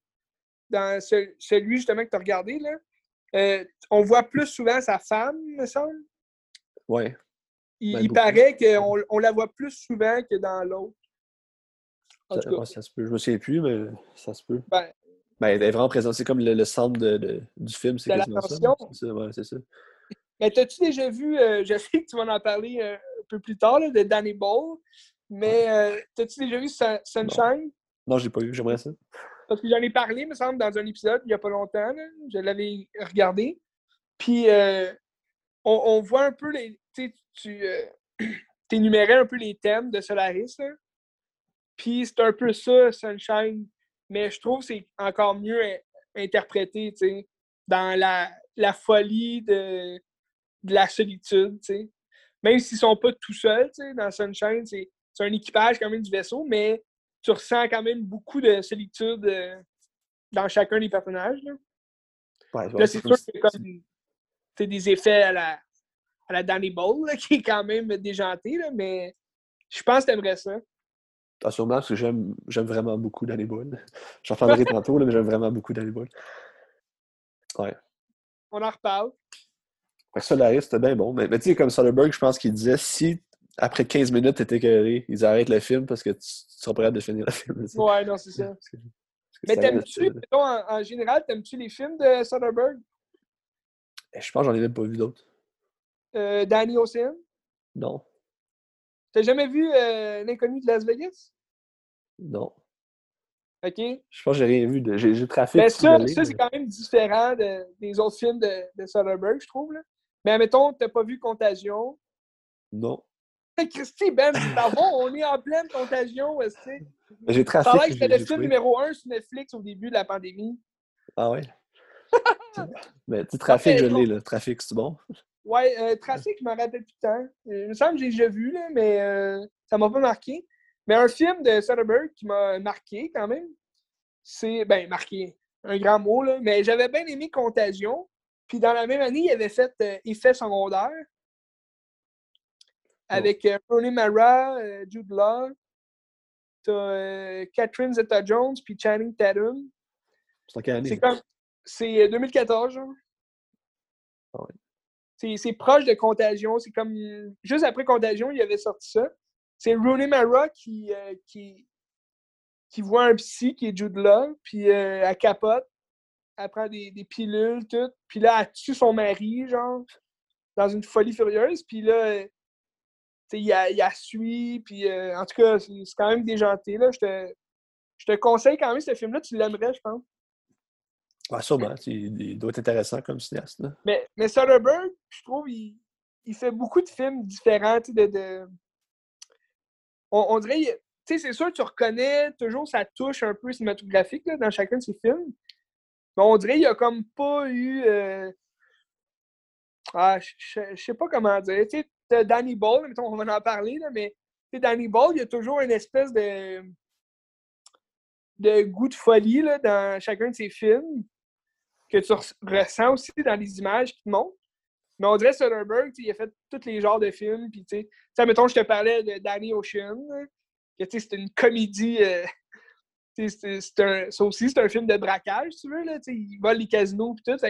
dans ce- celui justement que tu as regardé. Là. Euh, on voit plus souvent sa femme, me semble. Ouais. Il, Ben, il paraît qu'on on la voit plus souvent que dans l'autre. En Ça, tout cas, ouais, ça se peut. Je me souviens plus, mais ça se peut. ben, Ben, elle est vraiment présente. C'est comme le, le centre de, de- du film, c'est quasiment ça. l'attention. C'est ça, ouais, mais t'as-tu déjà vu, euh, je sais que tu vas en parler euh, un peu plus tard, là, de Danny Ball, mais euh, t'as-tu déjà vu Sun- Sunshine? Non, j'ai pas vu, j'aimerais ça. Parce que j'en ai parlé, me semble, dans un épisode il n'y a pas longtemps. Je l'avais regardé. Puis euh, on, voit un peu les. Tu euh, énumérais un peu les thèmes de Solaris. Puis c'est un peu ça, Sunshine. Mais je trouve que c'est encore mieux in- interpréter, tu sais, dans la, folie de, la solitude, tu sais. Même s'ils sont pas tout seuls, tu sais, dans Sunshine, c'est un équipage quand même du vaisseau, mais tu ressens quand même beaucoup de solitude euh, dans chacun des personnages. Là, là c'est sûr que comme des effets à la, à la Danny Bowl, là, qui est quand même déjanté, là, mais je pense que t'aimerais ça. Ah, sûrement, parce que j'aime vraiment beaucoup Danny Boyle. J'en parlerai tantôt, là, mais j'aime vraiment beaucoup Danny Boyle. Ouais. On en reparle. Solaris, c'était bien bon. Mais, mais tu sais, comme Soderbergh, je pense qu'il disait si après 15 minutes, t'es écœuré, ils arrêtent le film parce que tu, seras prêt à finir le film. Ouais, non, c'est ça. mais t'aimes-tu, en, en, général, t'aimes-tu les films de Soderbergh? Eh, je pense que j'en ai même pas vu d'autres. Euh, Danny Ocean? Non. T'as jamais vu euh, L'inconnu de Las Vegas? Non. OK. Je pense que j'ai rien vu. De... J'ai trafic. Mais ça, ça c'est quand même différent des autres films de, de Soderbergh, je trouve. Là. Mais admettons, t'as pas vu Contagion? Non. Christy, Ben, on est en pleine contagion. J'ai trafic. que c'était le film numéro un sur Netflix au début de la pandémie. Ah ouais? Mais tu trafic, je l'ai, là. Trafic, c'est bon? Ouais, euh, Trafic, je m'en rappelle plus tant. Euh, il me semble que j'ai déjà vu, là, mais euh, ça m'a pas marqué. Mais un film de Soderbergh qui m'a marqué quand même, c'est. Ben, marqué, un grand mot, là. Mais j'avais bien aimé Contagion. Puis dans la même année, il avait fait Effet secondaire avec Rooney Mara, Jude Law. T'as Catherine Zeta-Jones puis Channing Tatum. C'est comme... C'est 2014, genre. Ah c'est proche de Contagion. C'est comme. Juste après Contagion, il avait sorti ça. C'est Rooney Mara qui, euh, qui, qui voit un psy qui est Jude Law, puis euh, elle capote. Elle prend des, des, pilules, tout. Puis là, elle tue son mari, genre, dans une folie furieuse. Puis là, il y a, a suit. Puis euh, en tout cas, c'est quand même déjanté. Là. Je, te, je te conseille quand même ce film-là. Tu l'aimerais, je pense. Ah, sûrement. Il, doit être intéressant comme cinéaste. Mais, mais Soderbergh, je trouve, il, il fait beaucoup de films différents. De, de... On, on, dirait, tu sais, c'est sûr, tu reconnais toujours sa touche un peu cinématographique là, dans chacun de ses films. Mais on dirait qu'il n'y a comme pas eu. Euh... Ah, je sais pas comment dire. Tu sais, Danny Ball, on va en parler, là, mais Danny Ball, il y a toujours une espèce de, de goût de folie là, dans chacun de ses films que tu ressens aussi dans les images qui te montrent. Mais on dirait Soderbergh, il a fait tous les genres de films. Puis, tu sais, mettons, je te parlais de Danny Ocean, c'est une comédie. Euh, c'est un, ça aussi, c'est un film de braquage, tu veux. Là, il vole les casinos et tout.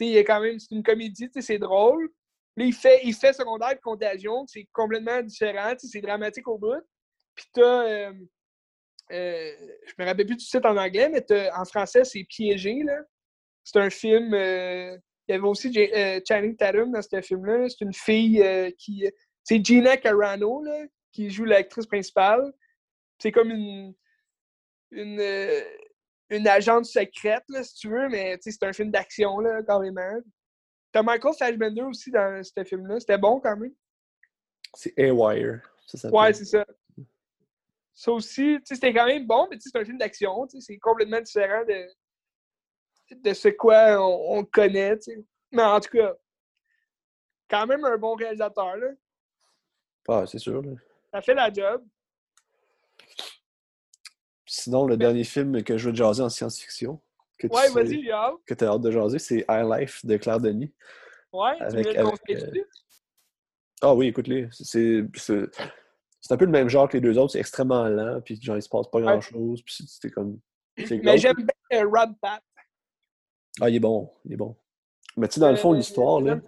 Il est quand même, c'est une comédie, c'est drôle. Là, il fait, il fait secondaire de contagion, c'est complètement différent, c'est dramatique au bout. Puis t'as. Euh, euh, je me rappelle plus du site en anglais, mais en français, c'est piégé. Là. C'est un film. Euh, il y avait aussi Channing Tatum dans ce film-là. C'est une fille qui. C'est Gina Carano là, qui joue l'actrice principale. C'est comme une. Une, une agente secrète, là, si tu veux, mais c'est un film d'action, là, carrément. T'as Michael Fassbender aussi dans ce film-là. C'était bon quand même. C'est A-Wire. Ouais, c'est ça. Ça aussi, c'était quand même bon, mais c'est un film d'action. C'est complètement différent de, de ce quoi on, connaît. Mais en tout cas, quand même un bon réalisateur. Là. Ah, c'est sûr. Ça fait la job. Sinon, le dernier film que je veux jaser en science-fiction. Ouais, vas-y, Que tu as hâte de jaser, c'est High Life de Claire Denis. Ouais, avec, tu avec, euh... Ah oui, écoute-les. C'est un peu le même genre que les deux autres. C'est extrêmement lent, puis genre, il se passe pas grand-chose. Puis c'était comme. Mais j'aime bien euh, Rob Pat. Ah, il est bon, il est bon. Mais tu sais, dans le fond, euh, l'histoire, là,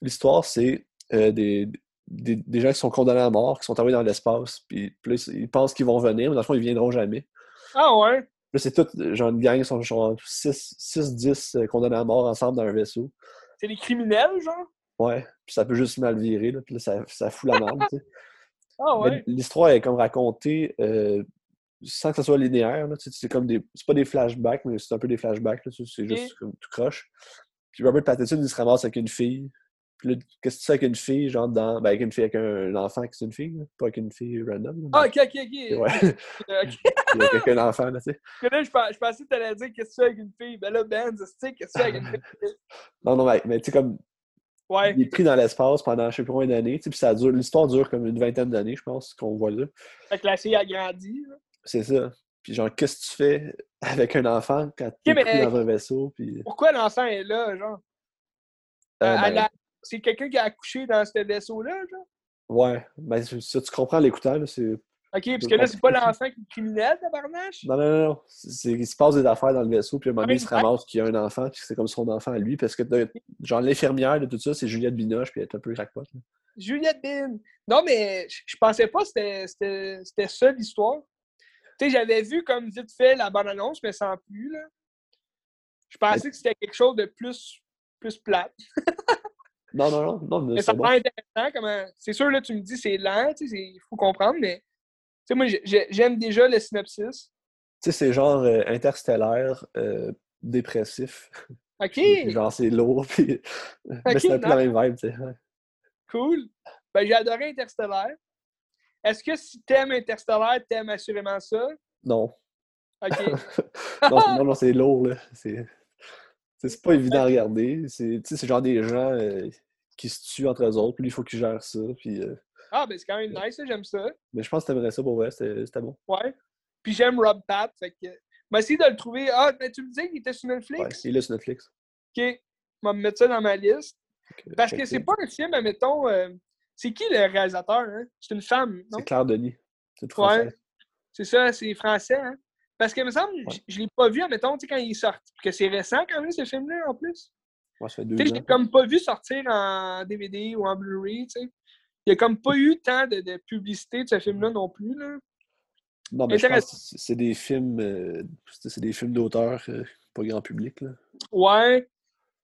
l'histoire, c'est euh, des, des, des, gens qui sont condamnés à mort, qui sont envoyés dans l'espace, puis, puis ils pensent qu'ils vont venir, mais dans le fond, ils viendront jamais. Ah ouais? Là, c'est tout, genre, une gang, ils sont, 6-10 euh, condamnés à mort ensemble dans un vaisseau. C'est des criminels, genre? Ouais, puis ça peut juste mal virer, là, puis là, ça, ça fout la merde, tu sais. Ah ouais? L'histoire est comme racontée euh, sans que ce soit linéaire. C'est comme des. C'est pas des flashbacks, mais c'est un peu des flashbacks. C'est juste comme tout croche. Puis Robert Pattinson, il se ramasse avec une fille Puis là, qu'est-ce que tu fais avec une fille, genre dans. Ben, avec une fille, avec un, enfant qui est une fille, pas avec une fille random. Ah, ok, ok, ok. Ouais. avec un enfant, là, tu sais. Là, je, je pensais que tu allais dire qu'est-ce que tu fais avec une fille? Ben là, Ben, tu sais, qu'est-ce que tu fais avec une fille? non, non, mais, mais tu sais, comme. Ouais. Il est pris dans l'espace pendant je sais pas combien d'années, puis ça dure. L'histoire dure comme une vingtaine d'années, je pense, qu'on voit là. Fait que la fille a grandi. C'est ça. Puis genre, qu'est-ce que tu fais avec un enfant quand tu es pris dans un vaisseau? Puis... Pourquoi l'enfant est là, genre? Euh, euh, ben c'est quelqu'un qui a accouché dans ce vaisseau-là, genre? Ouais, ben ça, tu comprends l'écouteur, c'est... OK, parce que là, c'est pas l'enfant qui est criminel, tabarnache? Non, non, non, non. Il se passe des affaires dans le vaisseau, puis à un moment donné, il se ramasse qu'il y a un enfant, puis c'est comme son enfant à lui, parce que, genre, l'infirmière de tout ça, c'est Juliette Binoche, puis elle est un peu crackpot. Juliette Bin! Non, mais je pensais pas que c'était ça l'histoire. Tu sais, j'avais vu comme vite fait la bonne annonce, mais sans plus, là. Je pensais que c'était quelque chose de plus, plus plate. Non, non, non. non mais ça me intéressant. Comment... C'est sûr, là, tu me dis c'est lent, il faut comprendre, mais moi, j'aime déjà le synopsis. Tu sais, c'est genre euh, interstellaire, euh, dépressif. OK. genre, c'est lourd, puis... mais c'est un peu la même vibe, tu sais. Cool. Ben, j'ai adoré Interstellaire. Est-ce que si t'aimes Interstellaire, t'aimes assurément ça? Non. OK. non, non, c'est lourd, là. C'est... C'est pas évident à regarder. C'est genre des gens euh, qui se tuent entre eux autres. Puis lui, il faut qu'il gère ça. Puis, euh, Ah, ben c'est quand même nice, j'aime ça. Mais je pense que t'aimerais ça pour vrai. C'était bon. Ouais. Puis j'aime Rob Pat. Fait que. Mais essayer de le trouver. Ah, mais tu me disais qu'il était sur Netflix? Ouais, il est sur Netflix. OK. Je vais me mettre ça dans ma liste. Parce que c'est pas un film, admettons. Euh... C'est qui le réalisateur? Hein? C'est une femme, non? C'est Claire Denis. C'est français. Ouais. C'est ça, c'est français, hein? Parce que, me semble, je, l'ai pas vu, admettons, quand il est sorti. que c'est récent quand même, ce film-là, en plus. Ouais, ça fait deux ans. Je l'ai comme pas vu sortir en DVD ou en Blu-ray, tu sais. Il n'y a comme pas eu tant de, publicité de ce film-là non plus, là. Non, mais je pense que c'est des films... Euh, c'est des films d'auteur, euh, pas grand public, là. Ouais.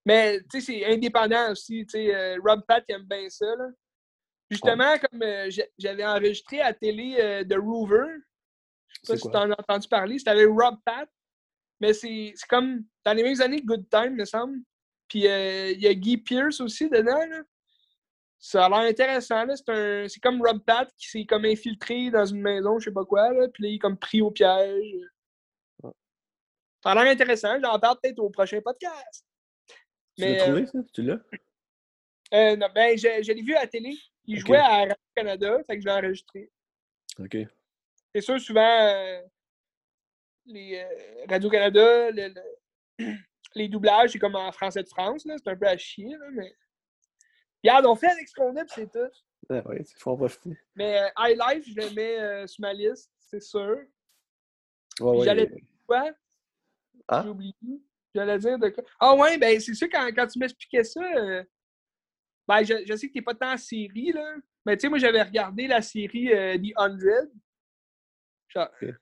Mais, tu sais, c'est indépendant aussi. Euh, Rob Pat, il aime bien ça, là. Justement, comme j'avais enregistré à la télé de Rover, je sais pas si tu en as entendu parler. C'était avec Rob Pat. Mais c'est comme dans les mêmes années que Good Time, me semble. Puis euh, il y a Guy Pierce aussi dedans. Là. Ça a l'air intéressant. C'est comme Rob Pat qui s'est comme infiltré dans une maison, je sais pas quoi. Là, puis là, il est comme pris au piège. Ça a l'air intéressant. J'en parle peut-être au prochain podcast. Tu l'as trouvé, euh, ça? Tu l'as? Euh, non, ben, je, je l'ai vu à la télé. Il jouait à Radio-Canada, fait que je l'ai enregistré. OK. C'est sûr, souvent, euh, les Radio-Canada, les doublages, c'est comme en français de France, c'est un peu à chier, mais. Regarde, on fait avec ce qu'on a, c'est tout. Ah oui, il faut en profiter. Mais euh, High Life, je le mets sur ma liste, c'est sûr. Ouais, ouais, J'allais dire quoi? Ah? J'ai oublié. J'allais dire de quoi? Ah ouais, ben c'est sûr, quand, quand tu m'expliquais ça, ben je, je, sais que t'es pas tant en série, là. Mais tu sais, moi j'avais regardé la série The Hundred.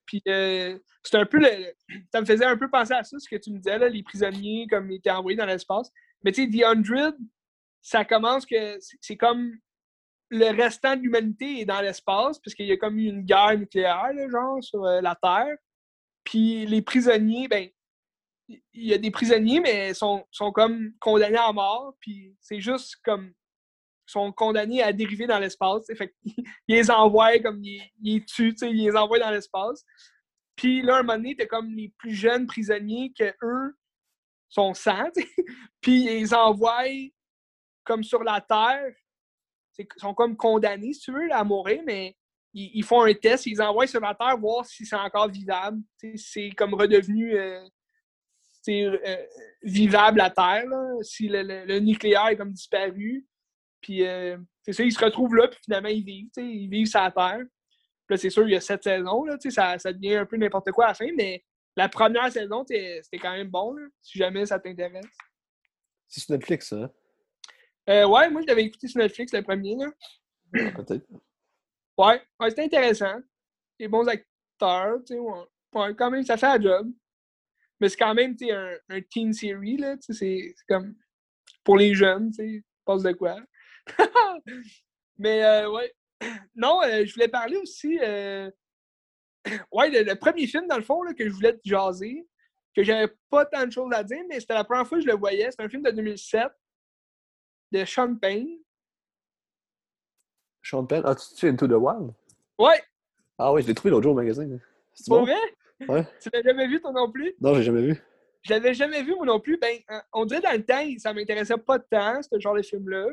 Puis euh, c'est un peu le, Ça me faisait un peu penser à ça, ce que tu me disais, là, les prisonniers comme ils étaient envoyés dans l'espace. Mais tu sais, The Hundred, ça commence que c'est comme le restant de l'humanité est dans l'espace, parce qu'il y a comme eu une guerre nucléaire, genre, sur euh, la Terre. Puis les prisonniers, ben, il y a des prisonniers, mais sont, sont comme condamnés à mort. Puis c'est juste comme sont condamnés à dériver dans l'espace. Ils les envoient comme ils, les tuent, ils les envoient dans l'espace. Puis là, un moment donné, t'as comme les plus jeunes prisonniers que eux sont sans, puis ils les envoient comme sur la Terre. Ils sont comme condamnés, si tu veux, à mourir, mais ils, font un test, ils les envoient sur la Terre voir si c'est encore vivable. C'est comme redevenu euh, euh, vivable la Terre, si le, nucléaire est comme disparu. Puis euh, c'est ça, ils se retrouvent là, puis finalement, ils vivent, ils vivent la Terre. Puis là, c'est sûr, il y a sept saisons, là, ça, ça devient un peu n'importe quoi à la fin, mais la première saison, c'était quand même bon, là, si jamais ça t'intéresse. C'est sur Netflix, ça? Hein? Euh, ouais, moi, je l'avais écouté sur Netflix, le premier, là. Ah, peut-être. Ouais, ouais c'était intéressant. Les bons acteurs, tu sais, ouais. ouais. quand même, ça fait un job. Mais c'est quand même, tu sais, un, un, teen series, là, tu sais, c'est comme pour les jeunes, tu sais, passe de quoi. Mais euh, ouais. Non, euh, je voulais parler aussi. Euh... Ouais, le, premier film, dans le fond, là, que je voulais te jaser, que j'avais pas tant de choses à dire, mais c'était la première fois que je le voyais. C'est un film de 2007. de Sean Payne. Sean Penn? Ah, tu Into the Wild? Ouais! Ah oui, je l'ai trouvé l'autre jour au magazine. C'est bon? vrai? Ouais. Tu l'as jamais vu, toi non plus? Non, j'ai jamais vu. Je l'avais jamais vu, moi non plus. Ben, on dirait dans le temps, ça m'intéressait pas tant, ce genre de film-là.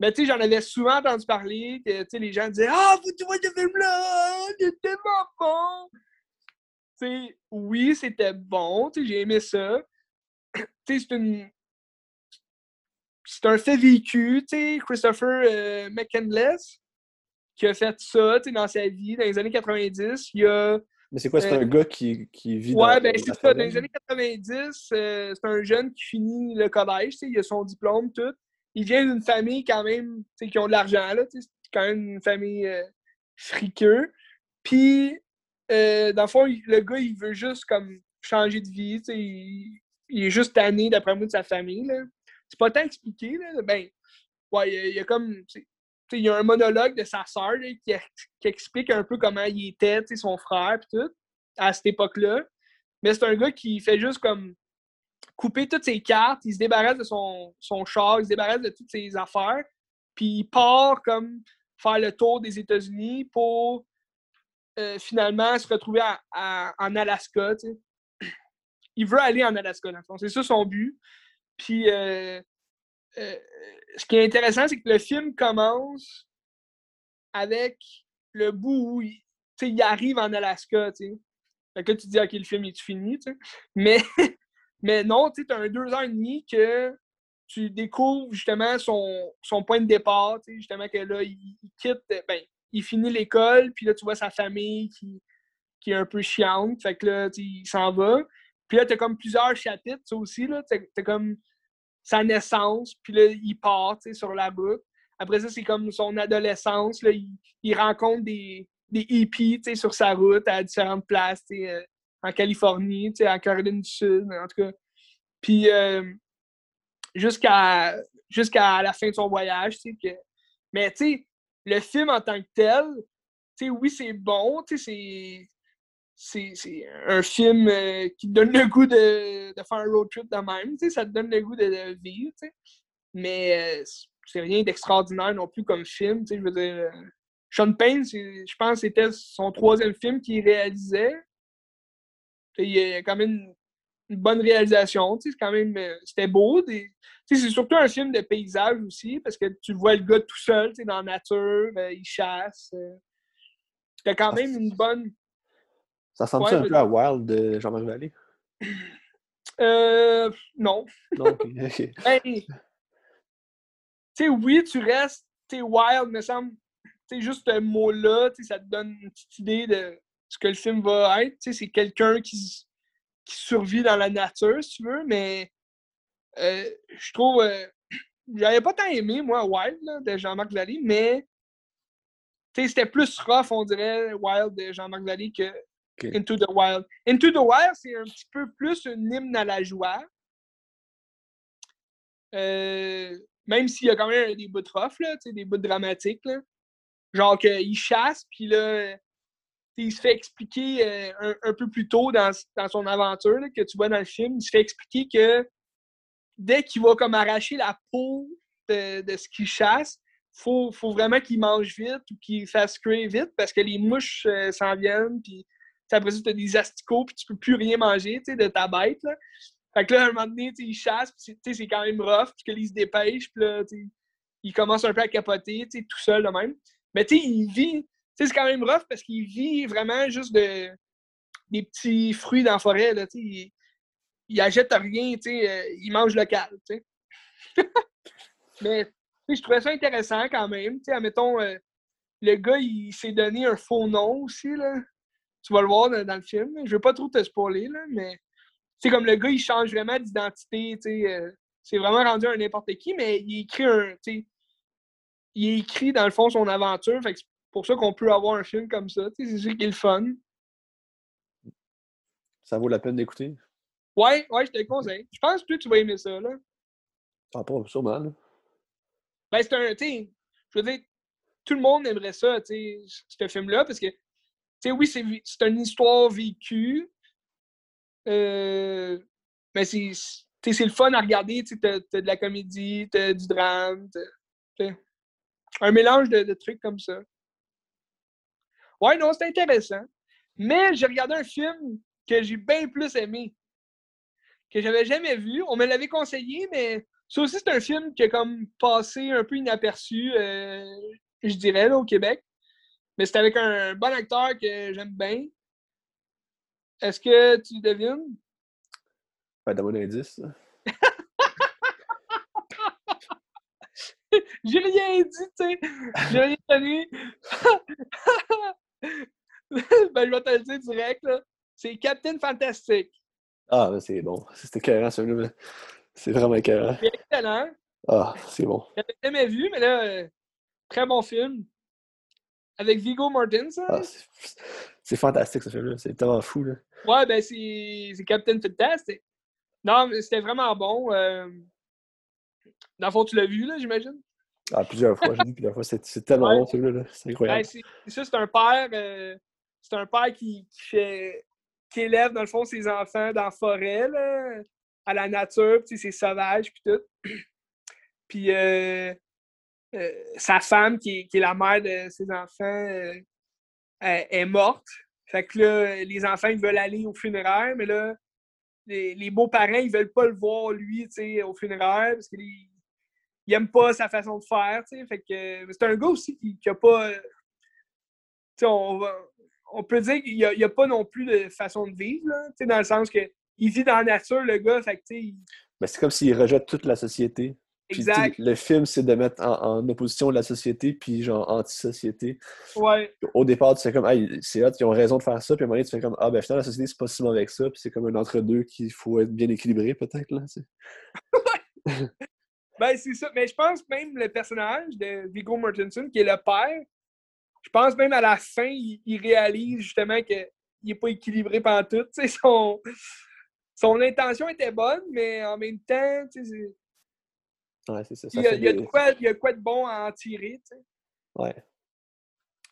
Mais tu sais, j'en avais souvent entendu parler, que tu sais, les gens disaient Ah, vous tu vois ce film-là, c'est tellement bon! Tu sais, oui, c'était bon, tu sais, j'ai aimé ça. tu sais, c'est une. C'est un fait vécu, tu sais, Christopher euh, McCandless, qui a fait ça, tu sais, dans sa vie, dans les années 90. Il a. Mais c'est quoi, c'est Euh, un gars qui, qui vit Ouais, dans ben c'est ça. Dans les années 90, euh, c'est un jeune qui finit le collège, tu sais, il a son diplôme, tout. Il vient d'une famille quand même, qui ont de l'argent, là, c'est quand même une famille euh. Puis, euh, dans le fond, le gars, il veut juste comme changer de vie, il, il est juste tanné, d'après moi, de sa famille. C'est pas tant expliqué, là. Ben, ouais, il y a, comme, il y a un monologue de sa sœur qui, qui explique un peu comment il était, son frère, puis tout, à cette époque-là. Mais c'est un gars qui fait juste comme couper toutes ses cartes, il se débarrasse de son, son char, il se débarrasse de toutes ses affaires, puis il part comme faire le tour des États-Unis pour euh, finalement se retrouver à- en Alaska. Il veut aller en Alaska, dans le fond. C'est ça son but. Puis euh, euh, ce qui est intéressant, c'est que le film commence avec le bout où il, il arrive en Alaska. tu sais. Fait que là, tu te dis, OK, le film est fini, tu. Mais, mais non, tu as un deux heures et demie que tu découvres justement son, son point de départ, justement que là, il, quitte, ben, il finit l'école, puis là, tu vois sa famille qui, qui est un peu chiante, fait que là, il s'en va. Puis là, t'as comme plusieurs chapitres, ça aussi, là, t'as t'as comme sa naissance, puis là, il part, sur la route. Après ça, c'est comme son adolescence, là, il, rencontre des, des hippies, sur sa route à différentes places, euh, en Californie, en Caroline du Sud, en tout cas. Puis euh, jusqu'à la fin de son voyage, que... Mais, tu sais, le film en tant que tel, tu oui, c'est bon, c'est... C'est, un film euh, qui te donne le goût de, de faire un road trip de même, ça te donne le goût de, vivre. Mais euh, c'est rien d'extraordinaire non plus comme film, je veux dire... Sean Payne, je pense que c'était son troisième film qu'il réalisait. Il y a quand même une, une bonne réalisation. tu sais, C'est quand même. euh, C'était beau. des- tu sais, C'est surtout un film de paysage aussi, parce que tu vois le gars tout seul tu sais, dans la nature, euh, il chasse. euh. C'était quand même une bonne. Ça ressemble Ouais, un mais- peu à Wild de Jean-Marc Vallée? Euh, non. Non. Ben, tu sais, oui, tu restes, sais, wild, me semble. Tu sais, juste ce mot-là, ça te donne une petite idée de ce que le film va être. Tu sais, c'est quelqu'un qui, survit dans la nature, si tu veux, mais euh, je trouve. euh, J'avais pas tant aimé, moi, Wild, là, de Jean-Marc Vallée, mais c'était plus rough, on dirait, Wild de Jean-Marc Vallée que. Into the Wild. Into the Wild, c'est un petit peu plus une hymne à la joie. Euh, même s'il y a quand même des bouts rough, là, tu sais, des bouts dramatiques. Là. Genre qu'il chasse, puis là, il se fait expliquer euh, un, peu plus tôt dans, dans son aventure, que tu vois dans le film, il se fait expliquer que dès qu'il va comme arracher la peau de, ce qu'il chasse, faut, faut vraiment qu'il mange vite ou qu'il fasse cuire vite parce que les mouches euh, s'en viennent, puis après ça, tu as des asticots, puis tu peux plus rien manger de ta bête. Là. Fait que là, à un moment donné, il chasse, puis c'est- quand même rough, puis qu'il se dépêche, puis là, il commence un peu à capoter, tout seul de même. Mais tu sais, il vit, c'est quand même rough parce qu'il vit vraiment juste de des petits fruits dans la forêt, là. Il, il achète rien, euh, il mange local. Mais je trouvais ça intéressant quand même, admettons, euh, le gars, il s'est donné un faux nom aussi, là. Tu vas le voir dans, le film. Je veux pas trop te spoiler, là, mais c'est comme le gars, il change vraiment d'identité, euh, c'est vraiment rendu un n'importe qui, mais il écrit un, il écrit dans le fond son aventure, fait pour ça qu'on peut avoir un film comme ça, c'est ça qui est le fun. Ça vaut la peine d'écouter? Ouais, ouais, je te le conseille. Je pense que tu vas aimer ça, là. Ah, pas sûrement, là. Ben, c'est un, tu je veux dire, tout le monde aimerait ça, tu sais, ce film-là, parce que, tu sais, oui, c'est une histoire vécue, euh, mais c'est c'est le fun à regarder. Tu as, de la comédie, tu du drame. un mélange de, trucs comme ça. Ouais, non, c'est intéressant. Mais j'ai regardé un film que j'ai bien plus aimé, que j'avais jamais vu. On me l'avait conseillé, mais ça aussi, c'est un film qui a comme passé un peu inaperçu, euh, je dirais, au Québec. Mais c'est avec un bon acteur que j'aime bien. Est-ce que tu devines? Pas de bon indice. J'ai rien dit, tu sais. J'ai rien donné. ben, je vais te le dire direct, là. C'est Captain Fantastic. Ah, ben c'est bon. C'était écœurant, celui-là. C'est vraiment écœurant. C'est excellent. Ah, c'est bon. J'avais jamais vu, mais là, euh, très bon film. Avec Vigo Mortensen. Ah, c'est fantastique, ce film-là. C'est tellement fou, là. Ouais, ben c'est Captain Fantastic. Non, mais c'était vraiment bon. Euh... Dans le fond, tu l'as vu, là, j'imagine? Ah, plusieurs fois. J'ai vu plusieurs fois. C'est tellement bon, celui-là. C'est incroyable. Ben, c'est ça, c'est un père. Euh, c'est un père qui, qui, fait, qui élève, dans le fond, ses enfants dans la forêt, là, à la nature, puis c'est sauvage, puis tout. puis euh, euh, sa femme, qui, qui, est la mère de ses enfants, est morte. Fait que là, les enfants, ils veulent aller au funéraire, mais là, les, beaux-parents, ils veulent pas le voir, lui, tu sais, au funéraire, parce qu'ils n'aiment pas sa façon de faire, tu sais. Fait que c'est un gars aussi qui, qui a pas... Tu sais, on, on peut dire qu'il n'y a, pas non plus de façon de vivre, là, tu sais, dans le sens que il vit dans la nature, le gars, fait que, tu sais... Mais c'est comme s'il rejette toute la société. Exact. le film, c'est de mettre en, opposition la société, puis genre anti-société. Ouais. Au départ, tu fais comme, ah, c'est hot, ils ont raison de faire ça, puis à un moment donné, tu fais comme, ah, ben finalement, la société, c'est pas si mauvais que ça, puis c'est comme un entre-deux qu'il faut être bien équilibré, peut-être, là. ben, c'est ça. Mais je pense même le personnage de Viggo Mortensen, qui est le père, je pense même à la fin, il, réalise justement qu'il n'est pas équilibré pendant tout. Son, son intention était bonne, mais en même temps, tu sais, Ouais, c'est ça. il, y a, il, y a de quoi, il y a quoi de bon à en tirer, tu sais. Ouais.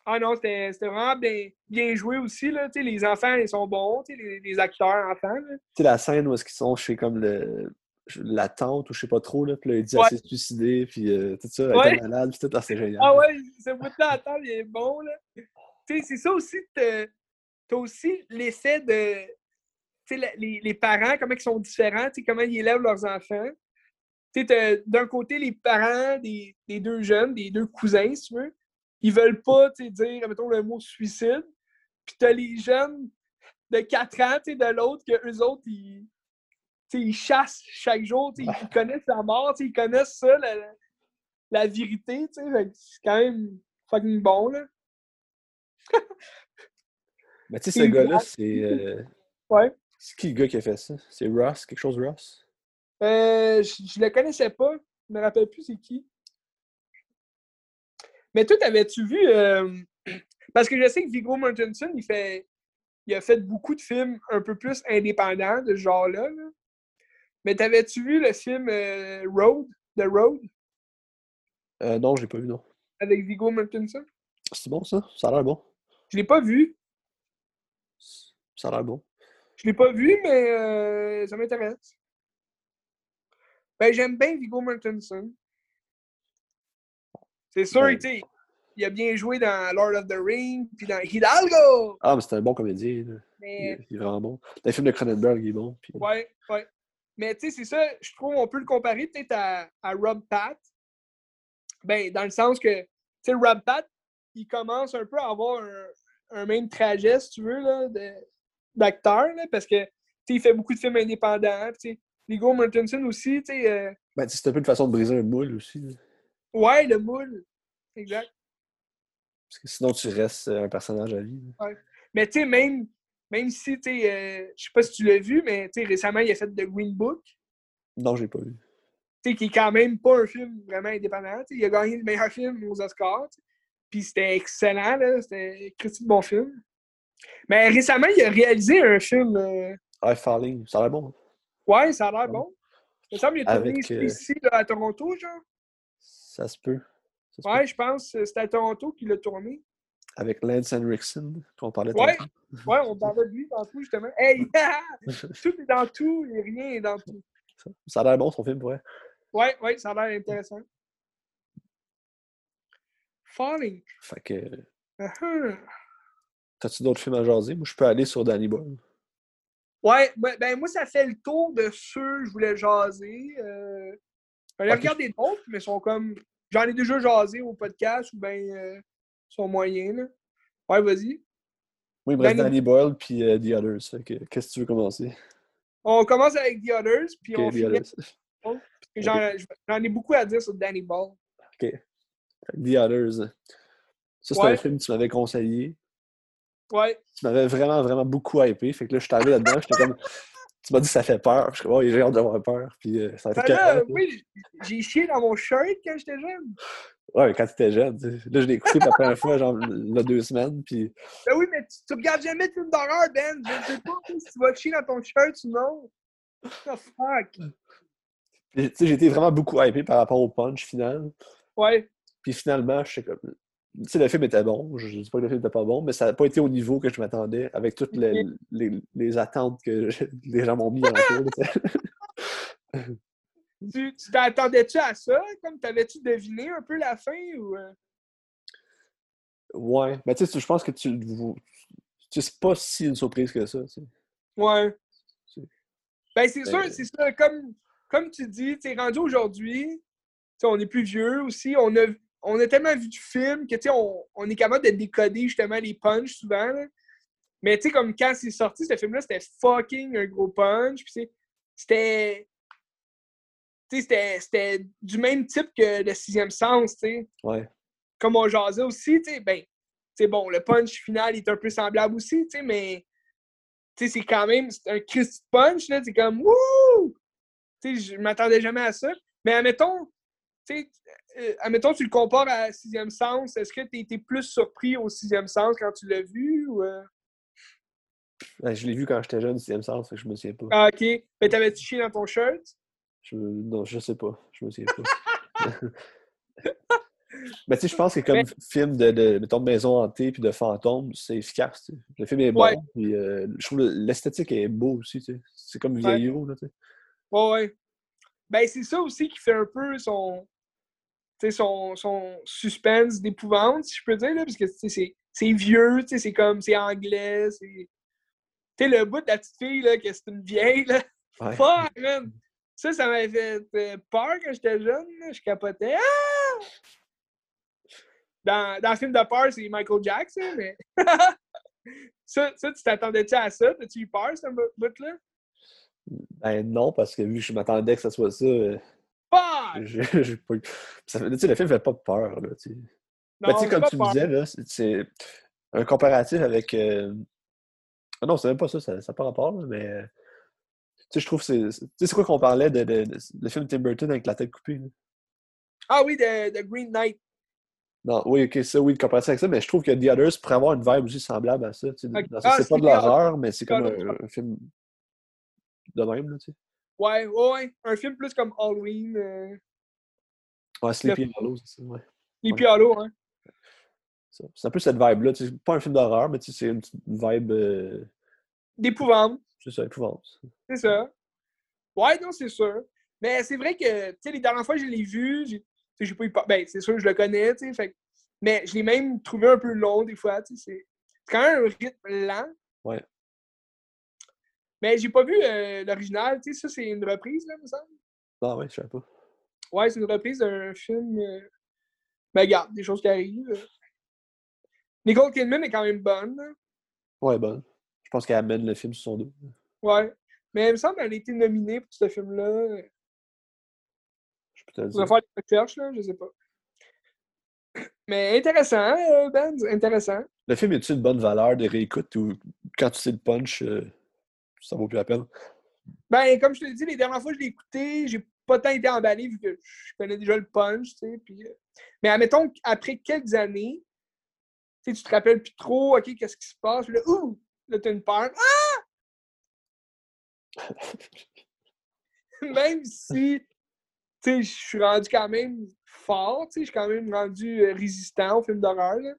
Ah non, c'était vraiment bien, bien, joué aussi, là. Tu sais, les enfants, ils sont bons, les, les acteurs enfants, Tu sais, la scène où est-ce qu'ils sont chez comme le la tante ou je sais pas trop, là, puis là, il dit ouais. s'est suicidé, puis euh, tout ça, elle ouais. était malade, puis tout, ah, c'est génial. Ah ouais, ce bout-là table, il est bon, là. Tu sais, c'est ça aussi, t'as aussi l'effet de, tu sais, les, les, parents, comment ils sont différents, tu sais, comment ils élèvent leurs enfants d'un côté, les parents des, deux jeunes, des deux cousins, si tu veux, ils veulent pas dire, mettons, le mot suicide. Puis t'as les jeunes de 4 ans, de l'autre, que eux autres, ils, ils chassent chaque jour, ils connaissent la mort, ils connaissent ça, la, la vérité, c'est quand même fucking bon, là. Mais tu sais, ce gars-là, c'est... Euh, ouais. C'est qui le gars qui a fait ça? C'est Ross? Quelque chose Ross? Euh, je le connaissais pas. Je ne me rappelle plus c'est qui. Mais toi, avais-tu vu. Euh, parce que je sais que Viggo Mortensen, il, fait... il a fait beaucoup de films un peu plus indépendants de ce genre-là. Mais t'avais-tu vu le film euh, Road, The Road? Euh, non, j'ai pas vu, non. Avec Viggo Mortensen? C'est bon, ça? Ça a l'air bon. Je l'ai pas vu. Ça a l'air bon. Je l'ai pas vu, mais ça m'intéresse. Ben, j'aime bien Viggo Mortensen. C'est sûr, tu sais, il a bien joué dans Lord of the Rings, puis dans Hidalgo! Ah, mais c'est un bon comédien. Mais... Il, est vraiment bon. Dans les films de Cronenberg, il est bon. Puis... Ouais, ouais. Mais tu sais, c'est ça, je trouve on peut le comparer peut-être à, à, Rob Pat. Ben, dans le sens que, tu sais, Rob Pat, il commence un peu à avoir un, un même trajet, si tu veux, là, d'acteur, parce que, tu sais, il fait beaucoup de films indépendants, tu sais, Mortensen aussi, tu sais. Euh... Ben, c'est un peu une façon de briser un moule aussi. Ouais, le moule. Exact. Parce que sinon, tu restes euh, un personnage à vie. Ouais. Mais tu sais, même, même si, tu sais, euh, je sais pas si tu l'as vu, mais récemment, il a fait The Green Book. Non, j'ai pas vu. Tu sais, qui est quand même pas un film vraiment indépendant. il a gagné le meilleur film aux Oscars. Puis c'était excellent, là. C'était un critique bon film. Mais récemment, il a réalisé un film. Euh... High Falling, ça a l'air bon. Ouais, ça a l'air bon. Il me semble qu'il a tourné euh, ici, là, à Toronto, genre. Ça se peut. ouais, je pense que c'était à Toronto qu'il l'a tourné. Avec Lance Henriksen, qu'on parlait ouais. Ouais, on parlait de lui dans tout, justement. Hey, tout est dans tout et rien est dans tout. Ça, a l'air bon, son film, ouais. Ouais, ouais, ça a l'air intéressant. Falling. Fait que. Uh-huh. T'as-tu d'autres films à jaser? Moi, je peux aller sur Danny Boyle. Ouais, ben, ben, moi, ça fait le tour de ceux que je voulais jaser. Euh... J'en ai regardé d'autres, mais ils sont comme. J'en ai déjà jasé au podcast ou ben euh, sont moyens. Là. Ouais, vas-y. Oui, il me reste Danny, Boyle puis uh, The Others. Qu'est-ce que tu veux commencer? On commence avec The Others, puis on finit. J'en ai beaucoup à dire sur Danny Boyle. OK. The Others. Ça, c'est un film que tu m'avais conseillé. Ouais. Tu m'avais vraiment, vraiment beaucoup hypé. Fait que là, je suis arrivé là-dedans, j'étais comme. Tu m'as dit que ça fait peur. Je suis oh, j'ai hâte d'avoir peur. Puis euh, ça a été ben Oui, j'ai chié dans mon shirt quand j'étais jeune. Ouais, quand tu étais jeune. Là, je l'ai écouté pour la première fois, genre, il y a deux semaines. Puis... Ben oui, mais tu, tu regardes jamais de films d'horreur, Ben. Je ne sais pas si tu vas chier dans ton shirt ou non. The fuck? Tu sais, j'ai été vraiment beaucoup hypé par rapport au punch final. Ouais. Puis finalement, je sais comme sais, le film était bon. Je ne dis pas que le film n'était pas bon, mais ça n'a pas été au niveau que je m'attendais avec toutes les, les, les attentes que les gens m'ont mis en cours. tu t'attendais-tu à ça? Comme t'avais-tu deviné un peu la fin ou. Euh? Ouais. Mais tu sais, je pense que tu. Tu sais pas si une surprise que ça. Tu Ouais. Ben, c'est sûr, c'est ça. Comme, comme tu dis, tu es rendu aujourd'hui, on est plus vieux aussi. On a, on a tellement vu du film que, on, on est capable de décoder justement les punchs souvent. Mais, tu sais, comme quand c'est sorti, ce film-là, c'était fucking un gros punch. Puis, c'était. C'était du même type que le sixième sens, tu sais. Ouais. Comme on jasait aussi, tu sais, ben, c'est bon, le punch final est un peu semblable aussi, tu sais, mais tu sais, c'est quand même un Christ punch, là, c'est comme wouh! Tu sais, je m'attendais jamais à ça. Mais admettons, tu sais, admettons, tu le compares à Sixième Sens, est-ce que tu été plus surpris au Sixième Sens quand tu l'as vu? Ou, euh? je l'ai vu quand j'étais jeune, Sixième Sens, je me souviens pas. Ah, ok. Mais t'avais-tu chié dans ton shirt? Je... Non, je sais pas. Je me souviens pas. Mais tu sais, je pense que comme film de, de, de maison hantée puis de fantôme, c'est efficace. Le film est bon. Puis, euh, je trouve l'esthétique est beau aussi. C'est comme vieillot. Là, sais. ouais, ouais. Ben, c'est ça aussi qui fait un peu son, son, son suspense d'épouvante, si je peux dire, là, parce que c'est vieux, c'est comme, c'est anglais, c'est... Tu le bout de la petite fille, là, que c'est une vieille, là. Fuck, man! Ça, ça m'avait fait euh, peur quand j'étais jeune, je capotais. Ah! Dans, dans le film de peur, c'est Michael Jackson, mais... ça, ça, tu t'attendais-tu à ça? T'as-tu eu peur, ce bout-là? Ben non, parce que vu que je m'attendais que ça soit ça... Euh, ça, le film fait pas peur. Là, tu ben, comme tu me disais, c'est un comparatif avec. Euh... Ah non, c'est même pas ça, ça n'a pas rapport, mais. Tu sais, je trouve c'est. Tu sais, c'est quoi qu'on parlait de, de, de, film Tim Burton avec la tête coupée? Ah oui, de, Green Knight. Non, oui, ok, ça, oui, comparatif avec ça, mais je trouve que The Others pourrait avoir une vibe aussi semblable à ça. Tu sais, ah, c'est pas de l'horreur, mais c'est comme un, film de même, là, tu sais. Ouais, ouais, un film plus comme Halloween. Euh... Ouais, Sleepy Hollow, c'est ça, ouais. Sleepy ouais. Hollow, hein. C'est un peu cette vibe-là. C'est pas un film d'horreur, mais c'est une vibe. Euh... D'épouvante. C'est ça, épouvante. C'est ça. Ouais, non, c'est sûr. Mais c'est vrai que, tu sais, les dernières fois que je l'ai vu, j'ai pas eu Ben, c'est sûr que je le connais, tu sais. Fait... Mais je l'ai même trouvé un peu long, des fois, tu sais. C'est quand même un rythme lent. Ouais. Mais j'ai pas vu euh, l'original. Tu sais, ça, c'est une reprise, là, me semble. Ah ouais, je sais pas. Ouais, c'est une reprise d'un film. Euh... Ben, regarde, des choses qui arrivent. Nicole Kidman est quand même bonne. Ouais, bonne. Je pense qu'elle amène le film sur son dos. Ouais. Mais il me semble qu'elle a été nominée pour ce film-là. Je peux te dire. On va faire des recherches, là, je sais pas. Mais intéressant, euh, Ben, intéressant. Le film est-tu une bonne valeur de réécoute ou quand tu sais le punch, euh, ça vaut plus la peine. Ben, comme je te l'ai dit, les dernières fois que je l'ai écouté, j'ai pas tant été emballé vu que je connais déjà le punch, tu sais. Puis, euh... Mais admettons qu'après quelques années, tu te rappelles plus trop, OK, qu'est-ce qui se passe? Puis là, ouh! Là, t'as une peur. Ah! même si, tu sais, je suis rendu quand même fort, tu sais, je suis quand même rendu euh, résistant au film d'horreur, là.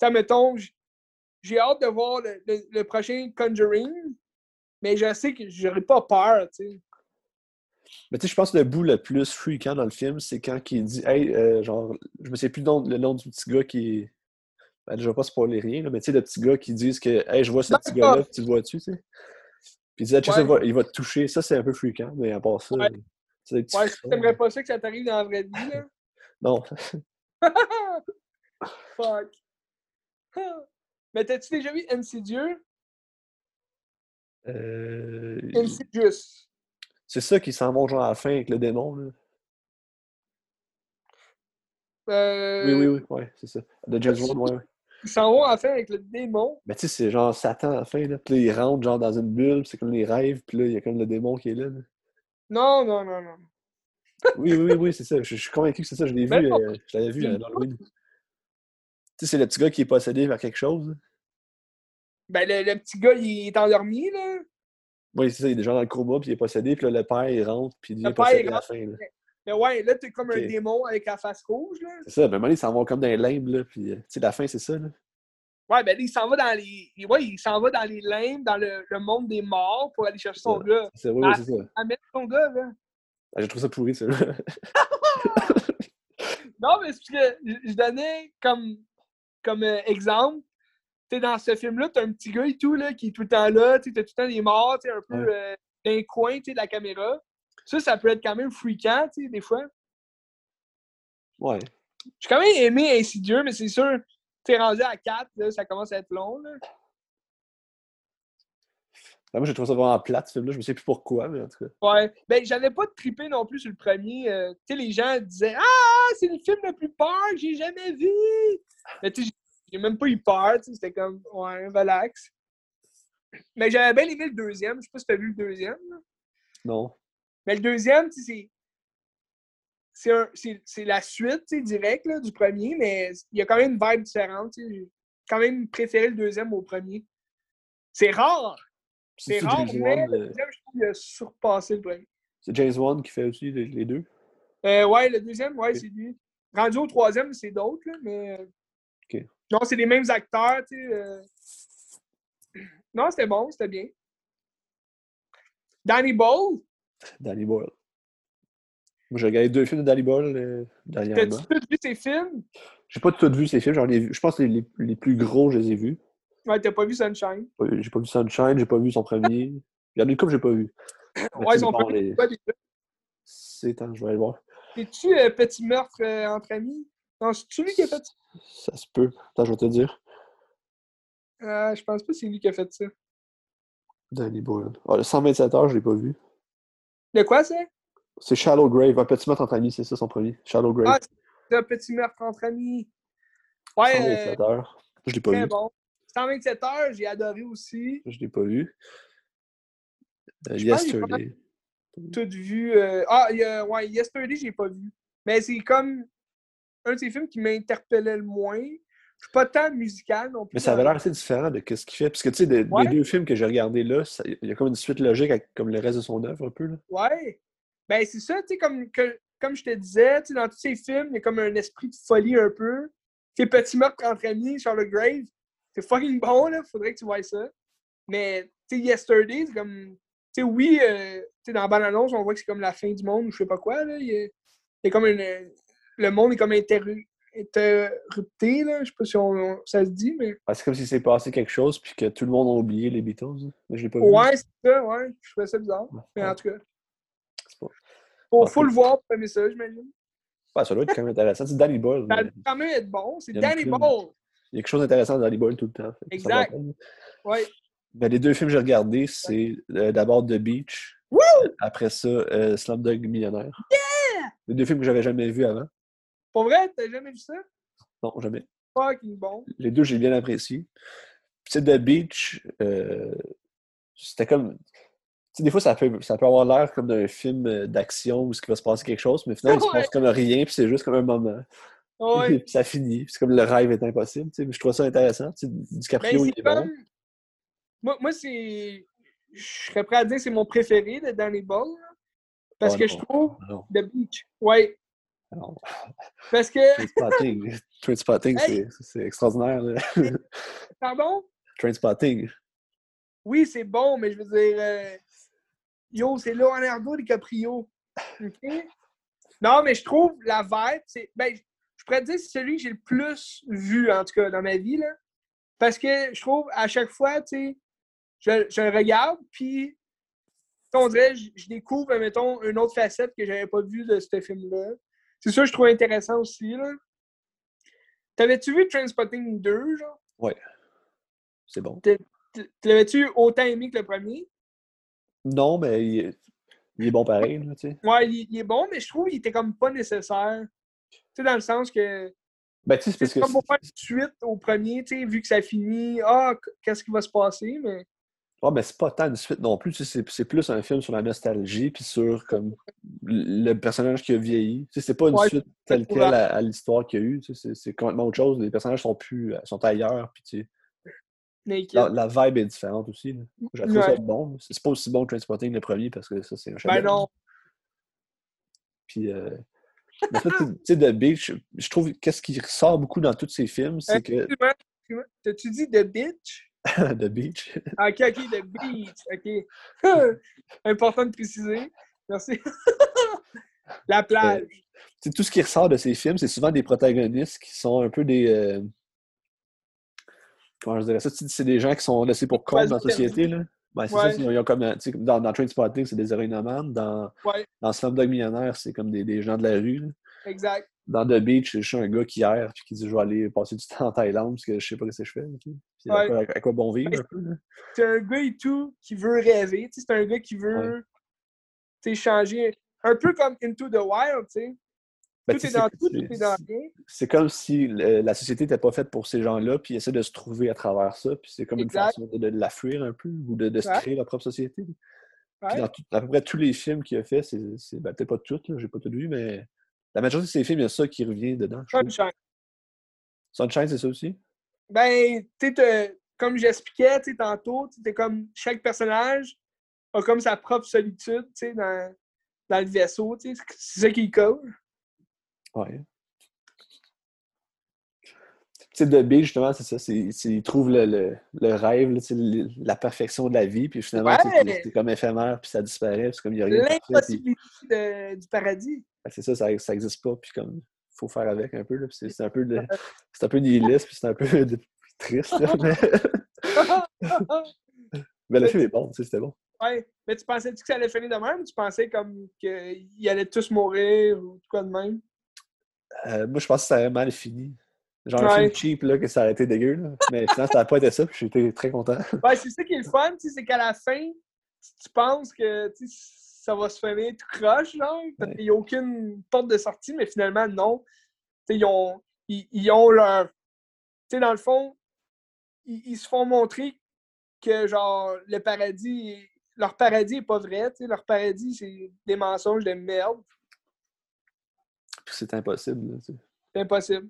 Tu mettons, j'ai hâte de voir le, le, le prochain Conjuring, mais je sais que j'aurais pas peur, tu sais. Mais tu sais, je pense que le bout le plus freakant dans le film, c'est quand il dit Hey, euh, genre, je me sais plus le nom, le nom du petit gars qui. Ben, je vais pas spoiler rien, là, mais tu sais, le petit gars qui dit que Hey, je vois ce petit gars-là, tu le vois-tu, tu sais? Puis il dit, ah, tu sais, il va, il va te toucher. Ça, c'est un peu freakant, mais à part ça. Ouais, ouais t'aimerais pas ça que ça t'arrive dans la vraie vie, là? non. Fuck. mais t'as-tu déjà vu Insidieux? Euh... Insidious. C'est ça qui s'en vont genre à la fin avec le démon, là. Euh... Oui, oui, oui, ouais, c'est ça. De James Bond, ouais, ouais. Ils s'en vont à la fin avec le démon? Mais tu sais, c'est genre Satan à la fin, là. Puis là, il rentre genre dans une bulle, c'est comme les rêves, puis là, il y a comme le démon qui est là. là. Non, non, non, non. oui, oui, oui, c'est ça. Je, je, suis convaincu que c'est ça. Je l'ai vu, euh, je l'avais vu à l'Halloween. Tu sais, c'est le petit gars qui est possédé par quelque chose. Ben, le, le, petit gars, il est endormi, là. Oui, c'est ça. Il est déjà dans le coma, puis il est possédé, puis là, le père, il rentre, puis il devient possédé à la fin. Là. Mais ouais, là, t'es comme okay. un démon avec la face rouge, là. C'est ça. Ben, moment, ils s'en vont comme dans les limbes, là, puis, tu sais, la fin, c'est ça, là. Ouais, ben, il s'en va dans les. Ouais, il s'en va dans les limbes, dans le, le, monde des morts pour aller chercher son gars. C'est oui, oui, c'est ça. À mettre son gars, là. Ah, J'ai trouvé ça pourri, ça. non, mais c'est parce que je donnais comme, comme euh, exemple. Sais, dans ce film-là, t'as un petit gars et tout, là, qui est tout le temps là, tu t'as tout le temps des morts, tu un peu euh, dans les coins, tu sais, de la caméra. Ça, ça peut être quand même freakant, tu sais, des fois. Ouais. J'ai quand même aimé Insidieux, mais c'est sûr, t'es rendu à 4, là, ça commence à être long, là. Ben, moi, j'ai trouvé ça vraiment plate, ce film-là. Je me sais plus pourquoi, mais en tout cas. Ouais. Ben, j'avais pas trippé non plus sur le premier. euh, tu sais, les gens disaient Ah, c'est le film le plus peur que j'ai jamais vu. Mais tu sais, j'ai même pas eu peur, c'était comme, ouais, relax. Mais j'avais bien aimé le deuxième. Je sais pas si t'as vu le deuxième. là. Non. Mais le deuxième, c'est. C'est, la suite, directe du premier, mais il y a quand même une vibe différente. J'ai quand même préféré le deuxième au premier. C'est rare. C'est rare, James mais le euh, deuxième, je trouve qu'il a surpassé le premier. C'est James Wan qui fait aussi les, deux? Euh, ouais, le deuxième, ouais, c'est lui. Rendu au troisième, c'est d'autres, là, mais. euh, Ok. Non, c'est les mêmes acteurs, tu sais. euh. Non, c'était bon, c'était bien. Danny Boyle, Danny Boyle. Moi, j'ai regardé deux films de Danny Boyle euh, dernièrement. t'as-tu tous vu ses films? J'ai pas tout vu ces films. J'en ai vu. Je pense que les, les, les plus gros, je les ai vus. Ouais, t'as pas vu Sunshine? J'ai pas vu Sunshine, j'ai pas vu son premier. Il y en a une couple que j'ai pas vu. Ouais, son premier, les- c'est pas des- C'est temps, je vais aller voir. C'est-tu euh, Petit meurtre euh, entre amis? Non, c'est-tu lui qui a fait ça? Ça se peut. Attends, je vais te dire. Euh, je pense pas que c'est lui qui a fait ça. Danny Boyle. Ah, le 127 heures, je l'ai pas vu. De quoi, c'est? C'est Shallow Grave. Un petit meurtre entre amis, c'est ça son premier. Shallow Grave. Ah, c'est un Petit meurtre entre amis. Ouais, euh, 127 heures. Je l'ai pas vu. bon. 127 heures, j'ai adoré aussi. Je l'ai pas vu. Euh, Yesterday. tout vu. euh, Ah, y a- ouais, Yesterday, j'ai pas vu. Mais c'est comme un de ces films qui m'interpellait le moins. Je suis pas tant musical non plus. Mais ça avait l'air assez différent de ce qu'il fait. Parce que, tu sais, des, Ouais. des deux films que j'ai regardés là, il y a comme une suite logique avec comme le reste de son œuvre, un peu. Là. Ouais. Ben, c'est ça, tu sais, comme, que- comme je te disais, tu sais, dans tous ces films, il y a comme un esprit de folie un peu. Ces petits meurtres entre amis, Charlotte Grave, c'est fucking bon, là. Faudrait que tu vois ça. Mais, tu sais, Yesterday, c'est comme. Tu sais, oui, euh, tu sais, dans bande-annonce, on voit que c'est comme la fin du monde ou je sais pas quoi, là. Il y a, il y a comme une. Le monde est comme interru- interrupté, là. Je sais pas si on, ça se dit, mais. Ah, c'est comme s'il s'est passé quelque chose puis que tout le monde a oublié les Beatles. hein. Mais je l'ai pas vu. Ouais, c'est ça, ouais. Je trouvais ça bizarre. Mais en tout cas, pas- faut, En faut fait- le voir pour aimer ça, j'imagine. Ouais, ça doit être quand même intéressant. C'est Danny Boyle. Ça doit quand même être bon. C'est Danny. Boyle. Il y a quelque chose d'intéressant dans Danny Boyle tout le temps. Exact. Ouais. Ben, les deux films que j'ai regardés, c'est euh, d'abord The Beach. Woo! Après ça, euh, Slumdog Millionnaire. Les deux films que j'avais jamais vus avant. Pour vrai, t'as jamais vu ça? Non, jamais. Fucking bon. Les deux, j'ai bien apprécié. Puis, tu sais, The Beach, euh, c'était comme. Tu sais, des fois, ça peut, ça peut avoir l'air comme d'un film euh, d'action où il va se passer quelque chose, mais finalement, il se passe comme rien, puis c'est juste comme un moment. Ouais. Puis ça finit. C'est comme le rêve est impossible. tu sais. Mais je trouve ça intéressant. Tu sais, Ben, DiCaprio, il c'est est bon. Moi, moi c'est... Je serais prêt à dire que c'est mon préféré de Danny là. Parce Oh que non. je trouve Non, The Beach. Ouais. Non. Parce que... Trainspotting. Trainspotting, Hey! c'est- extraordinaire. là. Pardon? Trainspotting. Oui, c'est bon, mais je veux dire... euh, Yo, c'est Leonardo DiCaprio. Non, mais je trouve la vibe, c'est. Ben, je pourrais te dire c'est celui que j'ai le plus vu, en tout cas, dans ma vie. Là. Parce que je trouve, à chaque fois, tu sais, je, le regarde, puis on dirait, je, découvre, mettons, une autre facette que j'avais pas vue de ce film-là. C'est ça que je trouve intéressant aussi, là. T'avais-tu vu Transpotting 2, genre? Ouais. C'est bon. L'avais-tu autant aimé que le premier? Non, mais il est, bon pareil, là, tu sais. Ouais, il, est bon, mais je trouve qu'il était comme pas nécessaire. Tu sais, dans le sens que. Ben, tu sais, c'est comme pour faire une suite au premier, tu sais, vu que ça finit, ah, qu'est-ce qui va se passer, mais. Ouais, mais c'est pas tant une suite non plus, tu sais, c'est plus un film sur la nostalgie, puis sur comme le personnage qui a vieilli. Tu sais, c'est pas une suite telle quelle à, l'histoire qu'il y a eu, tu sais, c'est complètement autre chose. Les personnages sont plus, sont ailleurs, puis tu. La, la, vibe est différente aussi. Je trouve ça bon. C'est pas aussi bon que Transporting le premier parce que ça, c'est un chef Ben non. Puis, euh, tu sais, The Beach, je trouve qu'est-ce qui ressort beaucoup dans tous ces films, c'est que. T'as-tu dit The Beach? the Beach. Ok, ok, The Beach. Ok. Important de préciser. Merci. La plage. Euh, tout ce qui ressort de ces films, c'est souvent des protagonistes qui sont un peu des. Euh, comment je dirais ça? C'est des gens qui sont laissés pour compte dans la société. Là. Ben, c'est ça, ils ont comme, dans, dans Trainspotting, c'est des héroïnomanes. Dans, ouais. dans Slumdog Millionnaire, c'est comme des, des, gens de la rue. Là. Exact. Dans The Beach, je suis un gars qui erre et qui dit je vais aller passer du temps en Thaïlande parce que je sais pas ce que je fais. Puis à, quoi, à, quoi, bon vivre un peu. C'est un gars et tout qui veut rêver. C'est un gars qui veut changer. Un peu comme Into the Wild, tu sais. Ben, tout est dans tout, tout est dans rien. C'est comme si la société n'était pas faite pour ces gens-là, puis ils essaient de se trouver à travers ça, puis c'est comme une façon de, la fuir un peu, ou de, se créer leur propre société. Puis dans à peu près tous les films qu'il a fait, c'est ben, peut-être pas tous, j'ai pas tout vu, mais la majorité de ces films, il y a ça qui revient dedans. Sunshine. Sunshine, c'est ça aussi? Ben, tu sais, comme j'expliquais tantôt, tu comme chaque personnage a comme sa propre solitude, tu sais, dans, dans le vaisseau, tu sais, c'est ça qui colle. Ouais. Tu sais, de B, justement, c'est ça. Il trouve le, le, le rêve, la perfection de la vie, puis finalement, c'est comme éphémère, puis ça disparaît. C'est comme il y a rien L'impossibilité du paradis. Ben, c'est ça, ça n'existe pas, puis comme il faut faire avec un peu. C'est un peu de, c'est un peu nihiliste, puis c'est un peu triste. mais... mais le film est bon, c'était bon. Ouais, mais tu pensais-tu que ça allait finir de même ou tu pensais comme qu'ils allaient tous mourir ou quoi de même? Euh, moi, je pense que ça aurait mal fini. Genre un film cheap, là, que ça aurait été dégueu. Là. Mais finalement, ça n'a pas été ça, puis j'étais très content. Ouais, c'est ça qui est le fun, c'est qu'à la fin, tu penses que ça va se finir tout croche, genre, parce qu'il n'y a aucune porte de sortie, mais finalement, non. ils ont, ils, ont leur. Tu sais, dans le fond, ils, se font montrer que, genre, le paradis, leur paradis n'est pas vrai, tu sais, leur paradis, c'est des mensonges de merde c'est impossible. C'est impossible.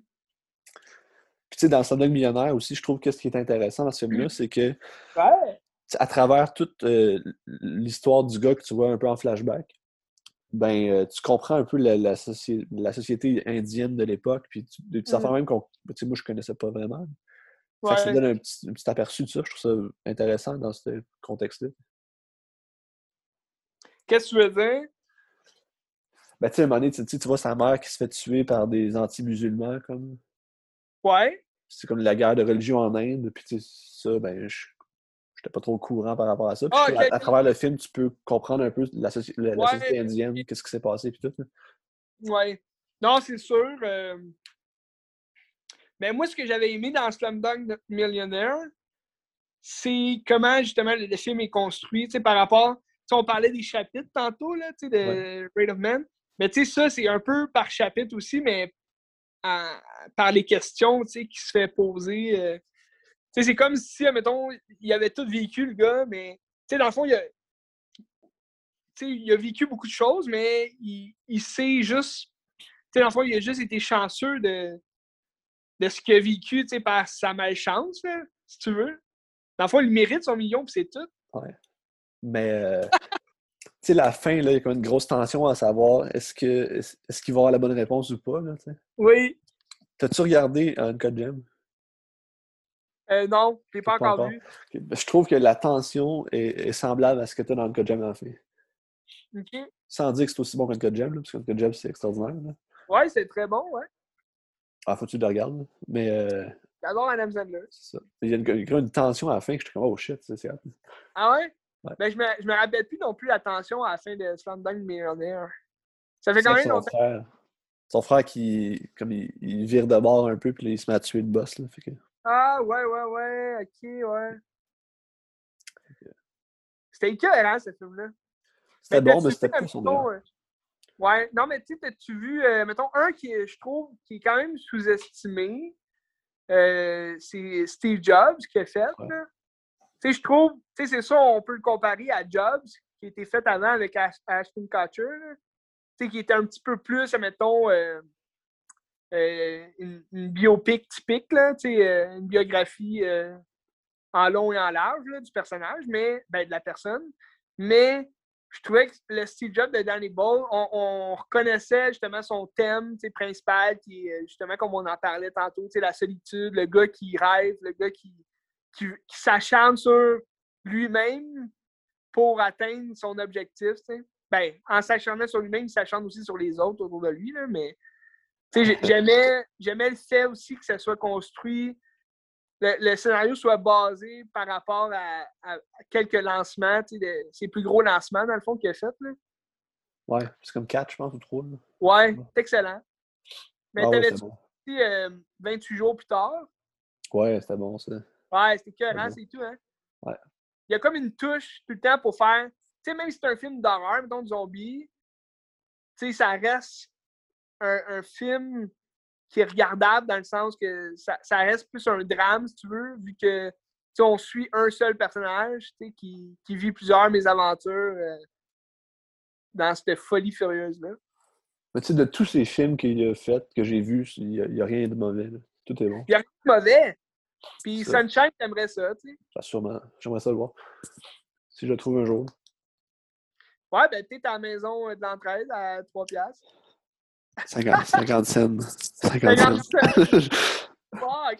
Puis, tu sais, dans Slumdog Millionnaire aussi, je trouve que ce qui est intéressant dans ce film-là, c'est que ouais. À travers toute euh, l'histoire du gars que tu vois un peu en flashback, ben, euh, tu comprends un peu la, la, société indienne de l'époque, puis tu, des mm. même qu'on, tu moi, je connaissais pas vraiment. Ça donne un petit, un petit, aperçu de ça. Je trouve ça intéressant dans ce contexte-là. Qu'est-ce que tu veux dire? Ben, tu sais, à un moment donné, tu, vois sa mère qui se fait tuer par des anti-musulmans, comme. Ouais. C'est comme la guerre de religion en Inde, puis tu sais, ça, ben, je n'étais pas trop au courant par rapport à ça. Ah, à, travers le film, tu peux comprendre un peu la, société indienne, qu'est-ce qui s'est passé, puis tout. Ouais. Non, c'est sûr. Euh... Mais moi, ce que j'avais aimé dans Slumdog Millionaire, c'est comment, justement, le, film est construit, par rapport... on parlait des chapitres tantôt, là, de Rate of Man. Mais tu sais, ça, c'est un peu par chapitre aussi, mais par les questions qui se fait poser. Euh, sais, c'est comme si, mettons, il avait tout vécu, le gars, mais tu sais, dans le fond, il a, il a vécu beaucoup de choses, mais il, il sait juste. Tu sais, dans le fond, il a juste été chanceux de, de ce qu'il a vécu, tu sais, par sa malchance, si tu veux. Dans le fond, il mérite son million, puis c'est tout. Ouais. Mais. Euh, sais, la fin, là, il y a comme une grosse tension à savoir est-ce que est-ce qu'il va avoir la bonne réponse ou pas. Là, oui. T'as-tu regardé Uncut Gem? Euh, non, je l'ai pas, encore vu. Ben, je trouve que la tension est, semblable à ce que tu as dans Uncut Gem en fait. OK. Sans dire que c'est aussi bon qu'Uncut Gem, là, parce qu'Uncut Gem, c'est extraordinaire. Là. Ouais, c'est très bon, ouais. Ah, faut que tu le regardes. là. Mais euh, J'adore Adam Sandler. c'est ça. Il y a une, tension à la fin que je suis comme, oh shit, c'est hot. Ah ouais? Ouais. Ben, je me, je me rappelle plus non plus la tension à la fin de Slumdog Millionnaire. Ça fait quand même son longtemps. frère. Son frère qui, comme il, il vire de bord un peu, puis là, il se met à tuer le boss. Là, fait que... Ah, ouais, ouais, ouais, ok, ouais. C'était écœurant, ce film-là. C'était bon, mais c'était pas son euh, Ouais, non, mais tu sais, t'as-tu vu, euh, mettons, un qui, je trouve, qui est quand même sous-estimé, euh, c'est Steve Jobs qui a fait, Ouais. Tu sais, je trouve, tu sais, c'est ça, on peut le comparer à Jobs, qui a été fait avant avec Ash- Ashton Kutcher. Tu sais, qui était un petit peu plus, mettons, euh, une, une biopic typique, là, euh, une biographie euh, en long et en large là, du personnage, mais ben, de la personne. Mais je trouvais que le Steve Jobs de Danny Ball, on, on reconnaissait justement son thème principal, qui est justement comme on en parlait tantôt, la solitude, le gars qui rêve, le gars qui, qui, s'acharne sur lui-même pour atteindre son objectif. Ben, en s'acharnant sur lui-même, il s'acharne aussi sur les autres autour de lui, là, mais j'aimais, j'aimais le fait aussi que ça soit construit, le, le scénario soit basé par rapport à, quelques lancements, de- ses plus gros lancements, dans le fond, qu'il a fait. Là. Ouais, c'est comme 4, je pense, ou 3. Là. Ouais, c'est excellent. Mais Ah t'avais-tu c'était bon. dit euh, 28 jours plus tard? Ouais, c'était bon, ça. Ouais, c'était écœurant, C'est c'est tout, hein? Ouais. Il y a comme une touche tout le temps pour faire. Tu sais, même si c'est un film d'horreur, mettons de zombies, tu sais, ça reste un, un film qui est regardable dans le sens que ça, ça reste plus un drame, si tu veux, vu que on suit un seul personnage qui, qui vit plusieurs mésaventures euh, dans cette folie furieuse-là. Mais tu sais, de tous ces films qu'il a fait, que j'ai vus, il n'y a, rien de mauvais. là. Tout est bon. Il n'y a rien de mauvais. Puis Ça. Sunshine, t'aimerais ça, tu sais. Ça, sûrement. J'aimerais ça le voir. Si je le trouve un jour. Ouais, ben, t'es à la maison euh, de l'entraide à 3 piastres. 50, 50 cents. 50 50 cents. Fuck!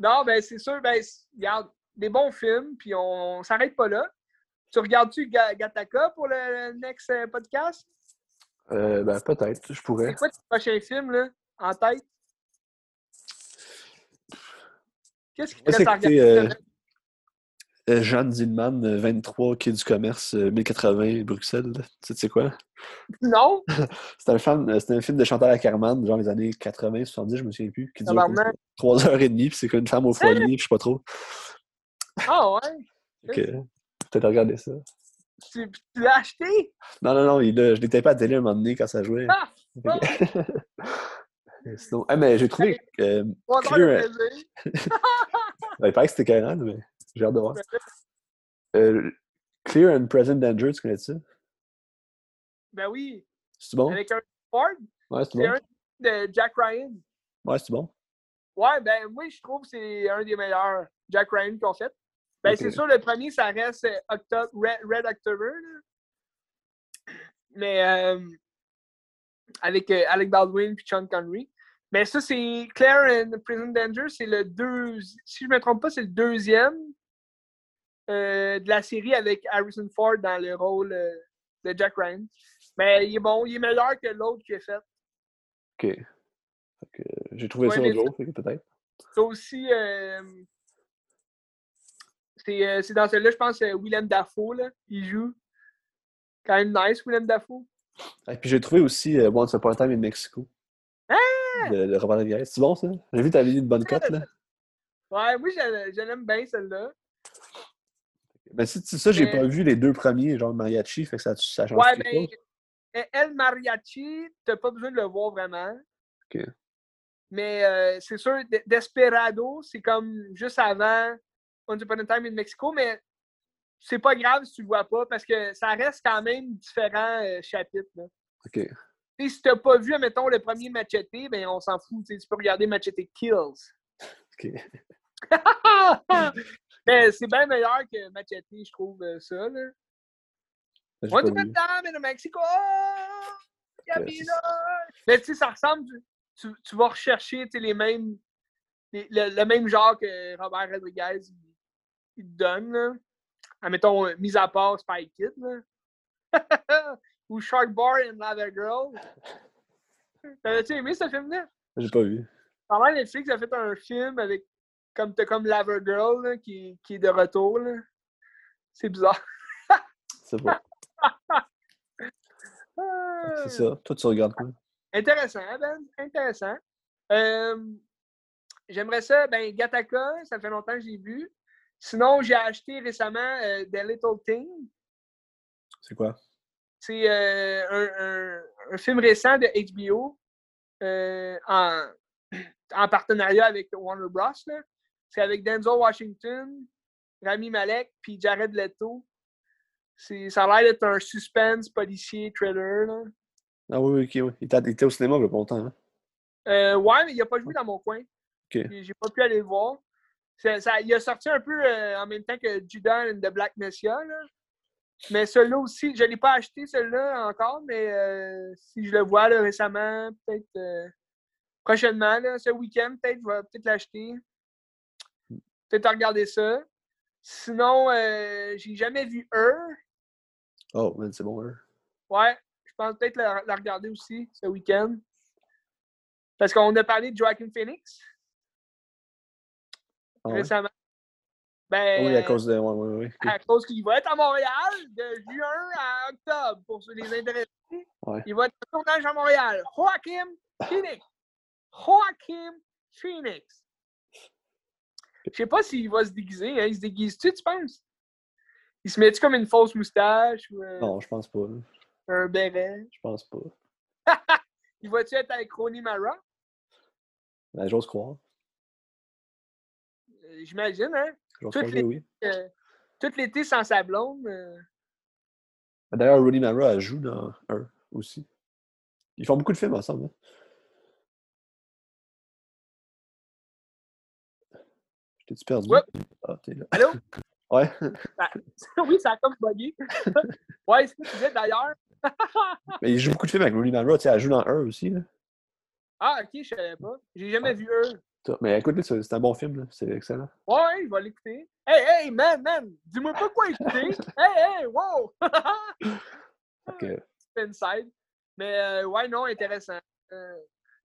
Non, ben c'est sûr, ben, regarde, des bons films, puis on, s'arrête pas là. Tu regardes-tu Ga- Gattaca pour le, le next euh, podcast? Euh, ben, peut-être. Je pourrais. C'est quoi ton prochain film, là, en tête? Qu'est-ce qui te reste à regarder? Euh, Jeanne Zillman, euh, 23, quai du commerce, euh, 1080, Bruxelles. Tu sais, tu sais quoi? Non? C'est un, film, euh, c'est un film de Chantal Ackerman, genre les années 80, 70, je me souviens plus, qui dure comme Tabarnak. 3 heures et demie, puis c'est comme une femme au foyer, puis je sais pas trop. Ah ouais? Que, peut-être regarder ça. Tu, tu l'as acheté? Non, non, non, il je l'étais pas à la télé un moment donné quand ça jouait. Ah! Que- Sinon, ah, mais j'ai trouvé de plaisir. ben, il paraît que c'était carrément, mais j'ai hâte de voir. Euh, Clear and Present Danger, tu connais ça? Ben oui. C'est bon? Avec un Ford, Ouais, c'est bon. un de Jack Ryan. Ouais, c'est bon. Ouais, ben moi, je trouve que c'est un des meilleurs Jack Ryan qu'on fait. Ben, c'est sûr, le premier, ça reste euh, Red, Red October. là. Mais euh, avec euh, Alec Baldwin et Sean Connery. Mais ça, c'est Claire and Prison Danger, c'est le deux. Si je ne me trompe pas, c'est le deuxième euh, de la série avec Harrison Ford dans le rôle euh, de Jack Ryan. Mais il est bon, il est meilleur que l'autre qui est fait. Ok. J'ai trouvé Ouais, ça l'autre jour, peut-être. C'est aussi. euh, c'est euh, c'est dans celui-là, je pense, Willem Dafoe, là, il joue. Quand même nice, Willem Dafoe. Et puis j'ai trouvé aussi Once Upon a Time in Mexico. Ah! De, de Robert Rodriguez. C'est bon ça? J'ai vu que t'avais une bonne cote là. Ouais, moi, je, je l'aime bien, celle-là. Ben si tu ça, j'ai Mais- pas vu les deux premiers, genre mariachi, fait que ça, ça change Ouais, ben, euh, El Mariachi, t'as pas besoin de le voir vraiment. Ok. Mais euh, c'est sûr, De- Desperado, c'est comme juste avant Once Upon a Time in Mexico, mais c'est pas grave si tu le vois pas parce que ça reste quand même différents euh, chapitres. là. Ok. Tu sais, si t'as pas vu, mettons, le premier Machete, ben on s'en fout. Tu peux regarder Machete Kills. Ok. Mais c'est bien meilleur que Machete, je trouve, euh, ça. Là. Time in Mexico! Camino! Mais tu sais, ça ressemble. Tu, tu vas rechercher les mêmes. les- le, le même genre que Robert Rodriguez il, il te donne. Là. admettons, mis à part Spy Kid, là. Ou Shark Bar and Lava Girl. T'avais-tu aimé ce film-là? J'ai pas vu. Pendant Netflix a fait un film avec comme t'as comme Lava Girl là, qui, qui est de retour. C'est bizarre. C'est bon. Ah. C'est ça. Toi, tu regardes quoi? Intéressant, Ben. Intéressant. Euh, J'aimerais ça. Ben, Gattaca, ça fait longtemps que j'ai vu. Sinon, j'ai acheté récemment euh, The Little Thing. C'est quoi? C'est euh, un, un- un film récent de HBO en, en partenariat avec Warner Bros. là. C'est avec Denzel Washington, Rami Malek, puis Jared Leto. Ça a l'air d'être un suspense policier thriller. Là. Ah oui, oui, ok, oui. Il était, au cinéma il y a pas longtemps. Hein? Euh, ouais, mais il n'a pas joué dans mon coin. Ok. J'ai pas pu aller le voir. Ça- ça- il a sorti un peu euh, en même temps que Judas and the Black Messiah. Là. Mais celui-là aussi, je ne l'ai pas acheté celui-là encore, mais euh, si je le vois là, récemment, peut-être euh, prochainement, là, ce week-end, peut-être, je vais peut-être l'acheter. Peut-être regarder ça. Sinon, euh, j'ai jamais vu Her. Oh, man, c'est bon, hein? Ouais, je pense peut-être la, la regarder aussi ce week-end. Parce qu'on a parlé de Joaquin Phoenix Ah ouais? récemment. Ben, Oui, à cause de. Ouais, ouais, ouais. à cause qu'il va être à Montréal de juin à octobre pour ceux les intéressés. Il va être en tournage à Montréal. Joaquin Phoenix. Joaquin Phoenix. Je sais pas s'il va se déguiser. Hein. Il se déguise-tu, tu penses? Il se met-tu comme une fausse moustache ou euh, Non, je pense pas. un béret? Je pense pas. Il va-tu être avec Ronnie Mara? Ben, J'ose croire. Euh, J'imagine, hein? J'ose croire oui. Euh, tout l'été sans sa blonde. D'ailleurs, Rooney Mara elle joue dans un aussi. Ils font beaucoup de films ensemble. hein. Perdu? Ouais. Ah, t'es là. Allô? Ouais. oui, ça a comme bugué. ouais, c'est ce que tu disais d'ailleurs. Mais il joue beaucoup de films avec Rooney Mara. Tu sais, elle joue dans un aussi. Là. Ah, ok, je savais pas. J'ai jamais vu eux. Mais écoute, c'est un bon film. C'est excellent. Ouais, je vais l'écouter. Hey, hey, man, man, dis-moi pas quoi écouter. hey, hey, wow! Que, C'est inside. Mais euh, ouais, non, intéressant. Euh,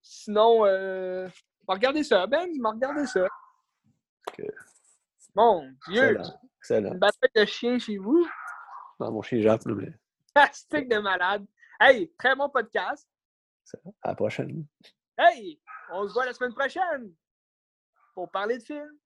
sinon, euh, regarder ça. Ben, regardé ça. Ok. Mon Dieu! excellent. Excellent. Une bataille de chien chez vous? Non, mon chien là, mais Fantastique de malade. Hey, très bon podcast. à la prochaine. Hey, on se voit la semaine prochaine pour parler de films.